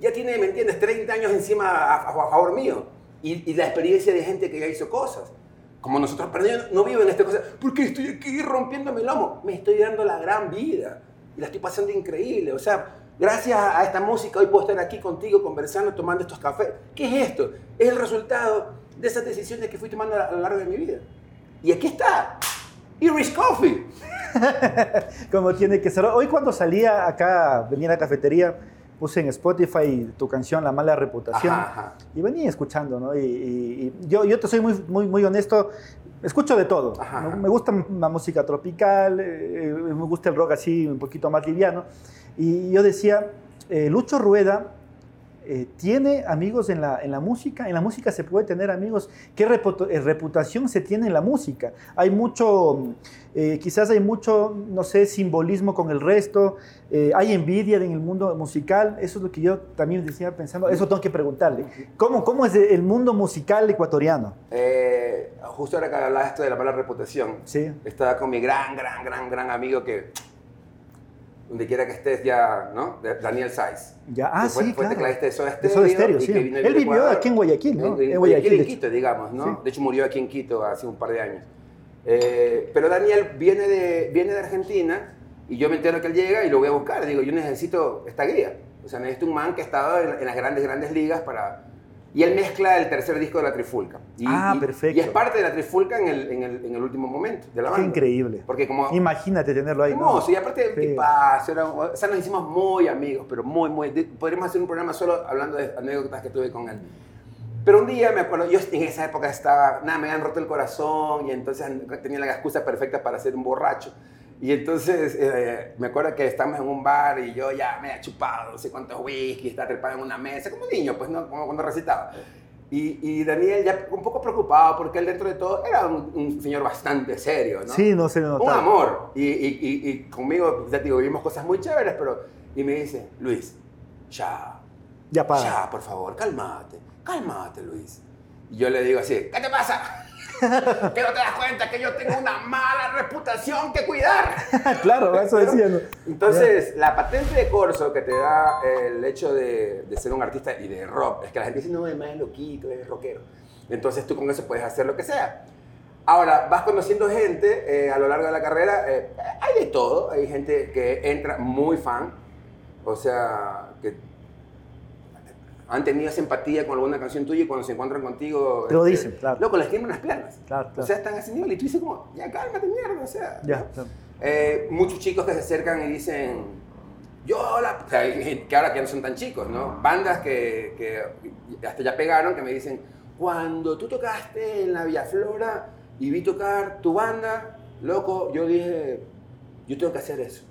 D: Ya tiene, ¿me entiendes? 30 años encima a, a- a favor mío. Y, y la experiencia de gente que ya hizo cosas. Como nosotros, pero yo no, vivo en esta cosa. ¿Por qué estoy aquí rompiéndome el lomo? Me estoy dando la gran vida. Y la estoy pasando increíble. O sea, gracias a esta música hoy puedo estar aquí contigo conversando, tomando estos cafés. ¿Qué es esto? Es el resultado de esas decisiones que fui tomando a, lo largo de mi vida. Y aquí está. Irish Coffee.
A: Como tiene que ser. Hoy cuando salía acá, venía a la cafetería, puse en Spotify tu canción La mala reputación
D: Ajá, ajá.
A: y venía escuchando, ¿no? Y, y- y yo, yo te soy muy, muy, muy honesto, escucho de todo.
D: Ajá.
A: Me gusta la música tropical, eh, me gusta el rock así un poquito más liviano. Y yo decía, eh, Lucho Rueda eh, tiene amigos en la, en la música, en la música se puede tener amigos. ¿Qué eh, reputación se tiene en la música? Hay mucho, eh, quizás hay mucho, no sé, simbolismo con el resto, eh, hay envidia en el mundo musical, eso es lo que yo también decía pensando, eso tengo que preguntarle. ¿Cómo, cómo es el mundo musical ecuatoriano?
D: Eh, justo ahora que hablaba esto de la mala reputación,
A: Sí.
D: estaba con mi gran, gran, gran, gran amigo que, donde quiera que estés ya, ¿no? De- Daniel Saiz.
A: Ya, ah,
D: fue,
A: sí,
D: fue
A: claro.
D: tecladista de Soda
A: De Soda
D: Stereo,
A: Stereo, sí. Él vivió
D: Ecuador.
A: aquí en Guayaquil, ¿no?
D: En, en Guayaquil, en Quito, digamos, ¿no?
A: Sí.
D: De hecho, murió aquí en Quito hace un par de años. Eh, pero Daniel viene de, viene de Argentina y yo me entero que él llega y lo voy a buscar. Digo, yo necesito esta guía. O sea, necesito un man que ha estado en, en las grandes, grandes ligas para... Y él mezcla el tercer disco de la Trifulca. Y,
A: Ah,
D: y-
A: perfecto.
D: Y es parte de la Trifulca en el, en el, en el último momento de la
A: Qué
D: banda.
A: increíble.
D: Porque como...
A: Imagínate tenerlo ahí. ¿no?
D: Hermoso, y aparte,
A: Sí.
D: qué era- o sea, nos hicimos muy amigos, pero muy, muy. de- podríamos hacer un programa solo hablando de anécdotas que tuve con él. Pero un día me acuerdo, yo en esa época estaba, nada, me habían roto el corazón y entonces tenía la excusa perfecta para ser un borracho. Y entonces eh, me acuerdo que estábamos en un bar y yo ya me había chupado no sé cuántos whisky, estaba trepado en una mesa, como niño, pues, ¿no? Como cuando recitaba. Y, y Daniel ya un poco preocupado porque él dentro de todo era un, un señor bastante serio, ¿no?
A: Sí, no se le
D: Un
A: notaba.
D: amor. Y, y, y, conmigo, ya te digo, vivimos cosas muy chéveres, pero... Y me dice, Luis, ya,
A: Ya para.
D: ya, por favor, cálmate, cálmate, Luis. Y yo le digo así, ¿qué te pasa? ¿Que no te das cuenta que yo tengo una mala reputación que cuidar?
A: claro, eso decía. ¿no?
D: Entonces, la patente de corso que te da el hecho de, de ser un artista y de rock, es que la gente dice, no, además es loquito, es rockero. Entonces tú con eso puedes hacer lo que sea. Ahora, vas conociendo gente eh, a lo largo de la carrera, eh, hay de todo, hay gente que entra muy fan, o sea, que han tenido esa empatía con alguna canción tuya y cuando se encuentran contigo...
A: Te lo
D: este,
A: dicen, claro.
D: Loco, les tiemblan las piernas.
A: Claro,
D: O
A: claro.
D: sea, están a ese nivel y tú dices como, ya cálmate, mierda, o sea.
A: Ya,
D: ¿no? Eh, muchos chicos que se acercan y dicen, yo la... O sea, que ahora que no son tan chicos, ¿no? Bandas que, que hasta ya pegaron que me dicen, cuando tú tocaste en la Villaflora, y vi tocar tu banda, loco, yo dije, yo tengo que hacer eso.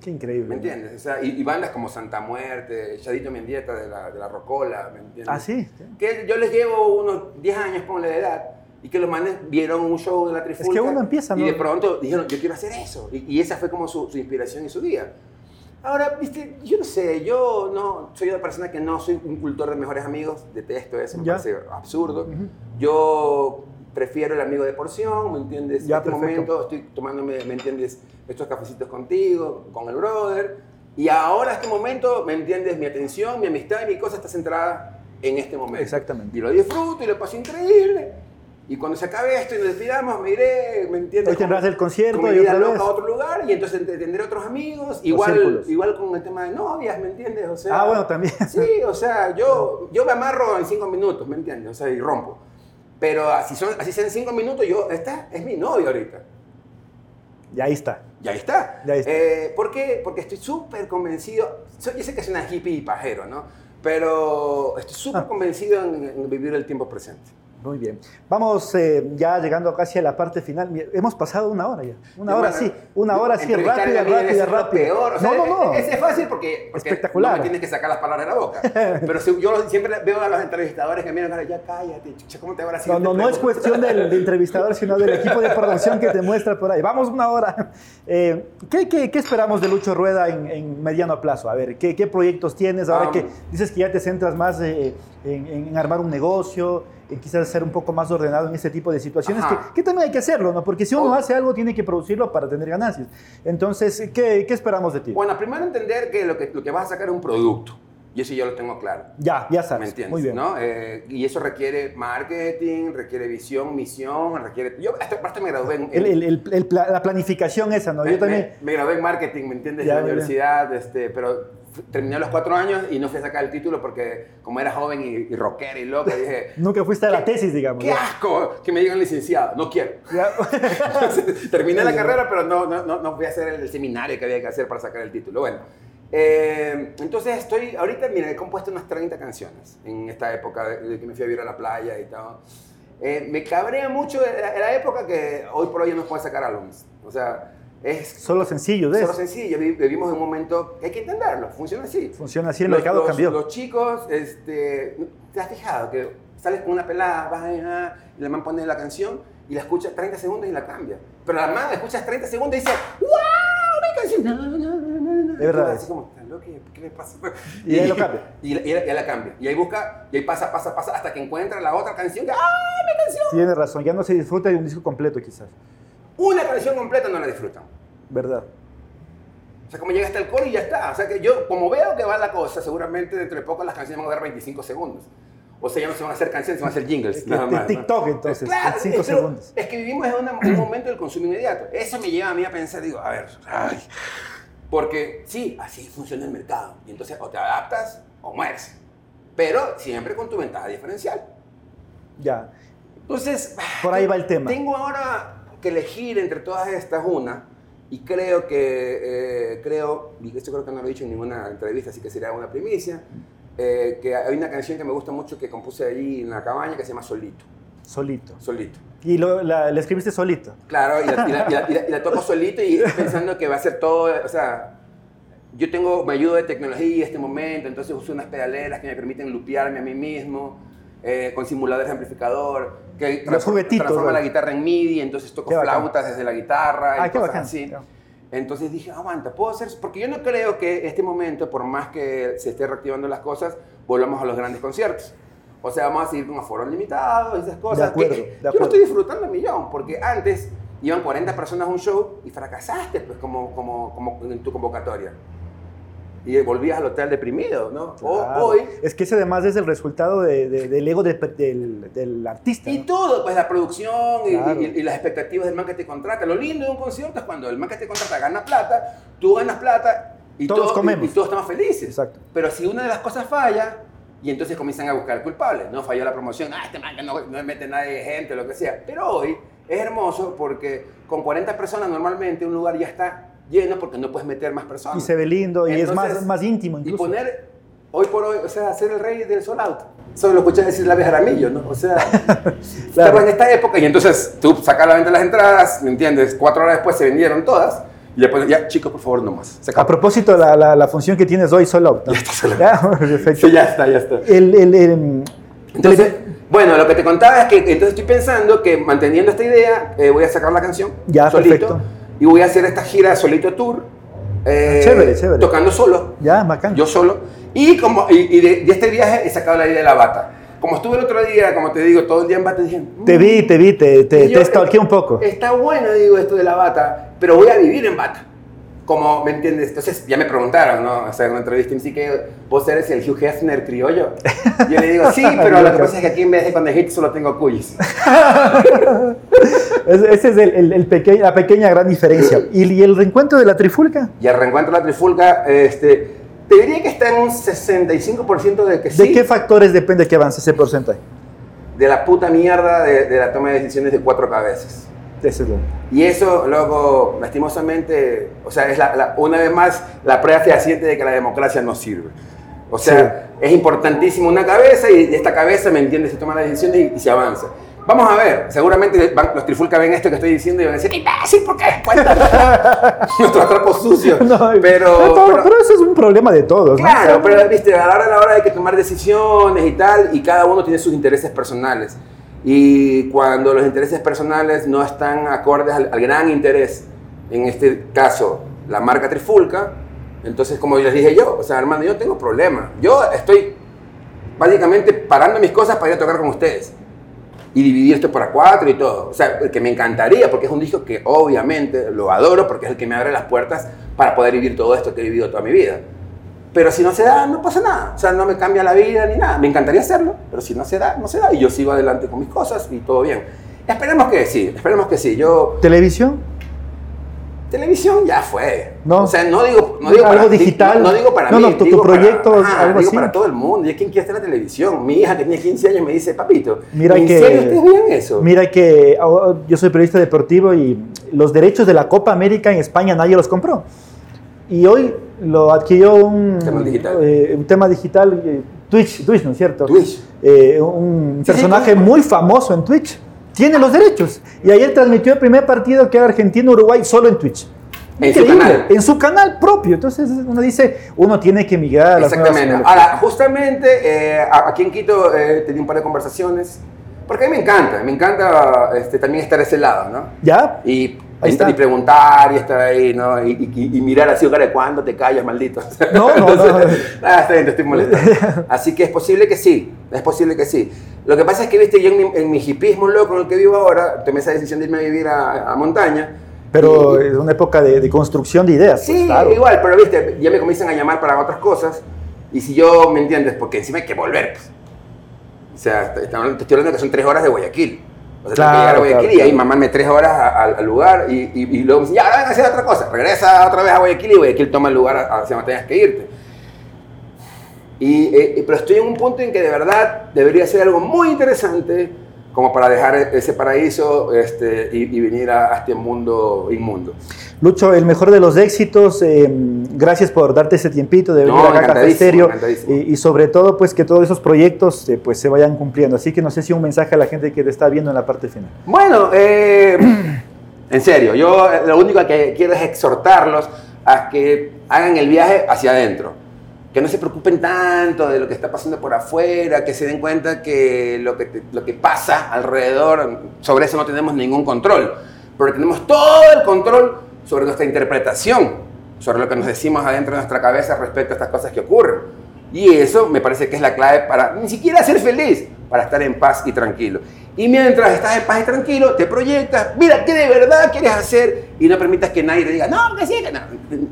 A: Qué increíble.
D: ¿Me entiendes? O sea, y, y bandas como Santa Muerte, Chadito Mendieta de la, de la Rocola, ¿me entiendes?
A: Ah, sí.
D: Que yo les llevo unos 10 años, ponle de edad, y que los manes vieron un show de la Trifulca.
A: que uno empieza,
D: Y
A: ¿no?
D: de pronto dijeron, yo quiero hacer eso. Y, y esa fue como su, su inspiración y su guía. Ahora, viste, yo no sé, yo no soy una persona que no soy un cultor de mejores amigos, detesto eso, me
A: Ya.
D: parece absurdo. Yo prefiero el amigo de porción, ¿me entiendes?
A: Ya,
D: en este
A: perfecto.
D: momento estoy tomándome, ¿me entiendes? Estos cafecitos contigo, con el brother. Y ahora, este momento, ¿me entiendes? Mi atención, mi amistad y mi cosa está centrada en este momento.
A: Exactamente.
D: Y lo disfruto y lo paso increíble. Y cuando se acabe esto y nos despidamos, me iré, ¿me entiendes?
A: Hoy tendrás el concierto
D: con
A: y otra
D: loca
A: vez.
D: a otro lugar y entonces ent- tendré otros amigos. Igual, igual con el tema de novias, ¿me entiendes? O sea,
A: Ah, bueno, también.
D: Sí, o sea, yo, yo me amarro en cinco minutos, ¿me entiendes? O sea, y rompo. Pero así, son, así sean cinco minutos, yo, esta es mi novia ahorita.
A: Y ahí está.
D: Y ahí está.
A: Ya está.
D: Eh, ¿Por qué? Porque estoy súper convencido. Yo sé que soy una hippie y pajero, ¿no? Pero estoy súper
A: Ah.
D: convencido en, en vivir el tiempo presente.
A: Muy bien. Vamos eh, ya llegando casi a la parte final. Hemos pasado una hora ya. Una hora
D: Hermano,
A: sí. Una hora sí, rápida, rápida, rápida.
D: peor. O sea,
A: no, no, no.
D: Es, es fácil porque, porque
A: Espectacular.
D: no me tienes que sacar las palabras de la boca. Pero si, yo siempre veo a los entrevistadores que miran, ya cállate, chucha, ¿cómo te va a
A: No, no, no es cuestión del, del entrevistador, sino del equipo de producción que te muestra por ahí. Vamos una hora. Eh, ¿qué, qué, qué esperamos de Lucho Rueda en, en mediano plazo? A ver, ¿qué, qué proyectos tienes ahora
D: Um,
A: que dices que ya te centras más eh, en, en armar un negocio, quizás ser un poco más ordenado en este tipo de situaciones? Que, que también hay que hacerlo, ¿no? Porque si uno
D: Oh.
A: hace algo, tiene que producirlo para tener ganancias. Entonces, ¿qué, qué esperamos de ti?
D: Bueno, primero entender que lo, que lo que vas a sacar es un producto. Y eso yo lo tengo claro.
A: ya, ya
D: ¿Me
A: sabes.
D: entiendes?
A: Muy bien.
D: ¿no? Eh, y eso requiere marketing, requiere visión, misión, requiere... Yo hasta aparte me gradué en...
A: El- el- el- la planificación esa, ¿no?
D: me,
A: Yo también...
D: me- me gradué en marketing, ¿me entiendes? En la
A: bien.
D: universidad, este, pero terminé los cuatro años y no fui a sacar el título porque como era joven y, y rockero y loco, dije...
A: Nunca fuiste a la
D: ¿Qué-
A: tesis, digamos.
D: ¡Qué
A: ya.
D: asco! Que me digan licenciado. No quiero. Entonces, terminé la carrera, pero no, no, no, no fui a hacer el seminario que había que hacer para sacar el título. Bueno, eh, entonces estoy, ahorita, mira, he compuesto unas 30 canciones en esta época de, que me fui a vivir a la playa y todo. Eh, me cabrea mucho la época que hoy por hoy no puedes sacar álbumes. O sea, es
A: Solo sencillo, ¿ves?
D: solo sencillo. Vi- Vivimos en un momento que hay que entenderlo, funciona así.
A: Funciona así, el
D: Los-
A: mercado
D: los-
A: cambió.
D: Los chicos, este, ¿te has fijado que sales con una pelada, vas ah, y la man pone la canción y la escucha 30 segundos y la cambia? Pero la man escuchas 30 segundos y dice, ¡Wow! Mi canción. No, no, no.
A: Es verdad.
D: Así como, "¿Estás loco? ¿qué le pasa?
A: Y ahí lo cambia.
D: Y, la- y la- y la cambia. Y ahí busca, y ahí pasa, pasa, pasa, hasta que encuentra la otra canción que, ¡ah, mi canción!
A: Tiene razón, ya no se disfruta de un disco completo quizás,
D: Una canción completa no la disfrutan.
A: ¿verdad?
D: O sea, como llega hasta el coro y ya está. O sea, que yo, como veo que va la cosa, seguramente dentro de poco las canciones van a durar 25 segundos. O sea, ya no se van a hacer canciones, se van a hacer jingles.
A: De-
D: nada
A: de
D: más, ¿no?
A: TikTok, entonces,
D: Claro,
A: en cinco
D: es- pero
A: segundos.
D: Es que vivimos en una- un momento del consumo inmediato. Eso me lleva a mí a pensar, digo, a ver, ay. Porque sí, así funciona el mercado. Y entonces o te adaptas o mueres. Pero siempre con tu ventaja diferencial.
A: Ya.
D: Entonces,
A: Por ahí va el tema.
D: Tengo ahora que elegir entre todas estas una y creo que, eh, creo, y esto creo que no lo he dicho en ninguna entrevista, así que sería una primicia, eh, que hay una canción que me gusta mucho que compuse allí en la cabaña que se llama Solito,
A: Solito.
D: Solito.
A: Y lo, la, la escribiste solito.
D: Claro, y la, y la- y y la toco solito y pensando que va a ser todo, o sea, yo tengo, me ayudo de tecnología en este momento, entonces uso unas pedaleras que me permiten lupearme a mí mismo, eh, con simuladores de amplificador, que
A: Los juguetitos,
D: transforma la
A: ¿no?
D: guitarra en MIDI, entonces toco flautas desde la guitarra y
A: Ah, qué
D: cosas
A: bacán.
D: así. Entonces dije, aguanta, puedo hacer, porque yo no creo que este momento, por más que se esté reactivando las cosas, volvamos a los grandes conciertos. O sea, vamos a seguir con aforos limitados y esas cosas.
A: acuerdo,
D: que-
A: de
D: yo lo
A: acuerdo.
D: estoy disfrutando millón, porque antes iban 40 personas a un show y fracasaste, pues, como, como, como en tu convocatoria. Y volvías al hotel deprimido, ¿no? O
A: Claro.
D: hoy,
A: Es que ese además es el resultado de- de- del ego de- del, del artista.
D: y
A: ¿no?
D: todo, pues la producción y,
A: Claro.
D: y- y las expectativas del man que te contrata. Lo lindo de un concierto es cuando el man que te contrata gana plata, tú ganas plata y
A: Todos
D: todos,
A: comemos.
D: Y, y todos estamos felices.
A: Exacto.
D: Pero si una de las cosas falla, y entonces comienzan a buscar culpables, ¿no? Falló la promoción, ah, este man que no, no mete nadie de gente, lo que sea. Pero hoy es hermoso porque con 40 personas normalmente un lugar ya está lleno porque no puedes meter más personas.
A: Y se ve lindo y es
D: Entonces,
A: más, más íntimo
D: Y
A: incluso.
D: poner hoy por hoy, o sea, ser el rey del sold out. Eso lo escuché decir la vieja Jaramillo, ¿no? O sea, estamos en esta época y entonces tú sacas la venta las entradas, ¿me entiendes? Cuatro horas después se vendieron todas y después, ya, chicos, por favor, no más.
A: A propósito, la, la, la función que tienes hoy, solo out. ¿no?
D: Ya está sold out.
A: Ya, perfecto.
D: Sí, ya está, ya está.
A: El, el, el-
D: Entonces, bueno, lo que te contaba es que entonces estoy pensando que manteniendo esta idea, eh, voy a sacar la canción
A: Ya,
D: solito
A: perfecto.
D: Y voy a hacer esta gira solito tour, eh,
A: Chévere, chévere.
D: tocando solo,
A: ya, bacán.
D: yo solo. Y, como, y, y de, de este viaje he sacado la idea de la bata. Como estuve el otro día, como te digo, todo el día en bata, dije...
A: te vi, te vi, te, te,
D: Y yo,
A: te stalkeé un poco.
D: Está bueno, digo, esto de la bata, pero voy a vivir en bata. Como, ¿me entiendes? Entonces ya me preguntaron, ¿no? O sea, en una entrevista me dice que vos eres el Hugh Hefner criollo. Yo le digo, sí, pero lo que pasa es que aquí en vez de conejito solo tengo cuyes.
A: Ese es el, el- el peque- la pequeña gran diferencia. ¿Y, y el reencuentro de la trifulca?
D: Y al reencuentro de la trifulca, este, te diría que está en un 65% de que sí.
A: ¿De qué factores depende que avance ese porcentaje?
D: de la puta mierda de, de la toma de decisiones de cuatro cabezas.
A: Ese es
D: Y eso, luego, lastimosamente, o sea, es la, la- una vez más la prueba fehaciente de que la democracia no sirve. O sea, es importantísimo una cabeza y de esta cabeza, ¿me entiendes? Se toman las decisiones y, y se avanza. Vamos a ver, seguramente van- los trifulca ven esto que estoy diciendo y van a decir, ¡qué imbécil! ¿Por qué? Nuestros trapos sucios.
A: No,
D: pero,
A: no,
D: pero-
A: pero eso es un problema de todos. ¿no?
D: Claro, pero viste, a la hora de la hora hay que tomar decisiones y tal, y cada uno tiene sus intereses personales. Y cuando los intereses personales no están acordes al, al gran interés, en este caso, la marca Trifulca, entonces, como les dije yo, o sea, hermano, yo tengo problema. Yo estoy básicamente parando mis cosas para ir a tocar con ustedes. Y dividir esto para cuatro y todo. O sea, que me encantaría, porque es un disco que obviamente lo adoro, porque es el que me abre las puertas para poder vivir todo esto que he vivido toda mi vida. Pero si no se da, no pasa nada. O sea, no me cambia la vida ni nada. Me encantaría hacerlo, pero si no se da, no se da. Y yo sigo adelante con mis cosas y todo bien. Esperemos que sí, esperemos que sí. Yo,
A: ¿Televisión?
D: televisión ya fue.
A: No.
D: O sea, no digo, no digo
A: Algo
D: para,
A: digital.
D: No, no digo para
A: No,
D: mí.
A: no, tu- tu
D: digo para-
A: proyecto,
D: ajá,
A: algo
D: digo
A: así.
D: para todo el mundo. ¿Y quién quiere estar en la televisión? Mi hija que tiene 15 años me dice, papito,
A: Mira
D: ¿en
A: que-
D: serio ustedes veían eso?
A: Mira que oh, yo soy periodista deportivo y los derechos de la Copa América en España nadie los compró. Y hoy lo adquirió un
D: Tema digital.
A: eh, un tema digital, eh, Twitch, Twitch, ¿no es cierto?
D: Twitch.
A: Eh, un
D: Sí,
A: personaje
D: sí,
A: muy famoso en Twitch. Tiene los derechos. Y ayer transmitió el primer partido que era Argentina-Uruguay solo en Twitch.
D: En su
A: Increíble,
D: canal.
A: En su canal propio. Entonces uno dice, uno tiene que migrar a las
D: Exactamente. Ahora, justamente eh, aquí en Quito eh, tenía un par de conversaciones, porque a mí me encanta, me encanta este, también estar a ese lado, ¿no?
A: ¿Ya?
D: Y,
A: Ahí está.
D: y preguntar y estar ahí, ¿no? Y, y- y mirar así, cara, ¿cuándo te callas, maldito?
A: No, no, no.
D: ah, está bien, te estoy molestando. Así que es posible que sí, es posible que sí. Lo que pasa es que, viste, yo en mi, en mi hipismo loco en el que vivo ahora, tomé esa decisión de irme a vivir a, a montaña.
A: Pero
D: Y-
A: es una época de, de construcción de ideas. pues,
D: Sí,
A: claro.
D: igual, pero viste, ya me comienzan a llamar para otras cosas. Y si yo, ¿me entiendes? Porque encima hay que volver. Pues. O sea, te estoy hablando que son tres horas de Guayaquil. O sea, tengo que
A: Claro,
D: llegar a Guayaquil
A: claro,
D: y ahí
A: claro.
D: mamarme tres horas a- a- al lugar y, y- y luego me dicen, ya, ahora ven a hacer otra cosa. Regresa otra vez a Guayaquil y Guayaquil toma el lugar hacia donde tengas que irte. Y, eh, pero estoy en un punto en que de verdad debería ser algo muy interesante como para dejar ese paraíso este, y, y venir a, a este mundo inmundo.
A: Lucho, el mejor de los éxitos. eh, gracias por darte ese tiempito de venir
D: No,
A: acá a Café Estéreo. Y, y sobre todo, pues que todos esos proyectos eh, pues, se vayan cumpliendo. Así que no sé si un mensaje a la gente que te está viendo en la parte final.
D: Bueno, eh, en serio, yo eh, lo único que quiero es exhortarlos a que hagan el viaje hacia adentro. Que no se preocupen tanto de lo que está pasando por afuera, que se den cuenta que lo que, lo que pasa alrededor, sobre eso no tenemos ningún control. Pero tenemos todo el control sobre nuestra interpretación, sobre lo que nos decimos adentro de nuestra cabeza respecto a estas cosas que ocurren. Y eso me parece que es la clave para ni siquiera ser feliz, para estar en paz y tranquilo. Y mientras estás en paz y tranquilo, te proyectas, mira qué de verdad quieres hacer y no permitas que nadie te diga, no, que sí, que no.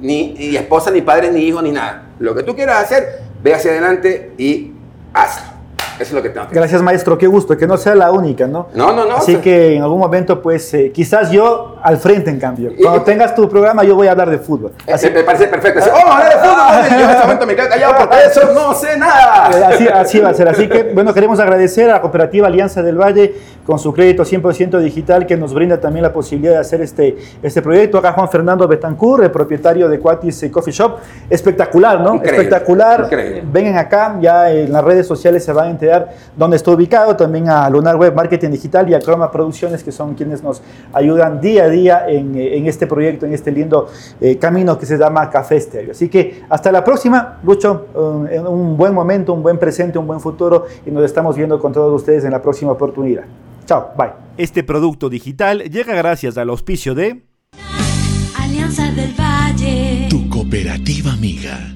D: Ni, esposa, ni padre, ni hijo, ni nada. Lo que tú quieras hacer, ve hacia adelante y hazlo. Eso es lo que tengo que
A: Gracias, maestro. Qué gusto. Que no sea la única, ¿no?
D: No, no, no.
A: Así
D: o sea,
A: que en algún momento, pues eh, quizás yo al frente, en cambio. Cuando tengas tu programa, yo voy a hablar de fútbol.
D: Así, me parece perfecto. Así, oh, hablar de fútbol. Yo en este momento me quedo callado porque eso no sé nada.
A: Eh, Así, así va a ser. Así que, bueno, queremos agradecer a la Cooperativa Alianza del Valle con su crédito 100% digital que nos brinda también la posibilidad de hacer este, este proyecto. Acá Juan Fernando Betancourt, el propietario de Cuatis Coffee Shop. Espectacular, ¿no?
D: Increíble,
A: Espectacular.
D: increíble.
A: Vengan acá, ya en las redes sociales se van a enterar dónde está ubicado. También a Lunar Web Marketing Digital y a Croma Producciones, que son quienes nos ayudan día a día en, eh, en este proyecto, en este lindo eh, camino que se llama Café Estéreo. Así que hasta la próxima, Lucho. un buen momento, un buen presente, un buen futuro y nos estamos viendo con todos ustedes en la próxima oportunidad. Chao, bye.
C: Este producto digital llega gracias al auspicio de
B: Alianza del Valle.
C: tu cooperativa amiga.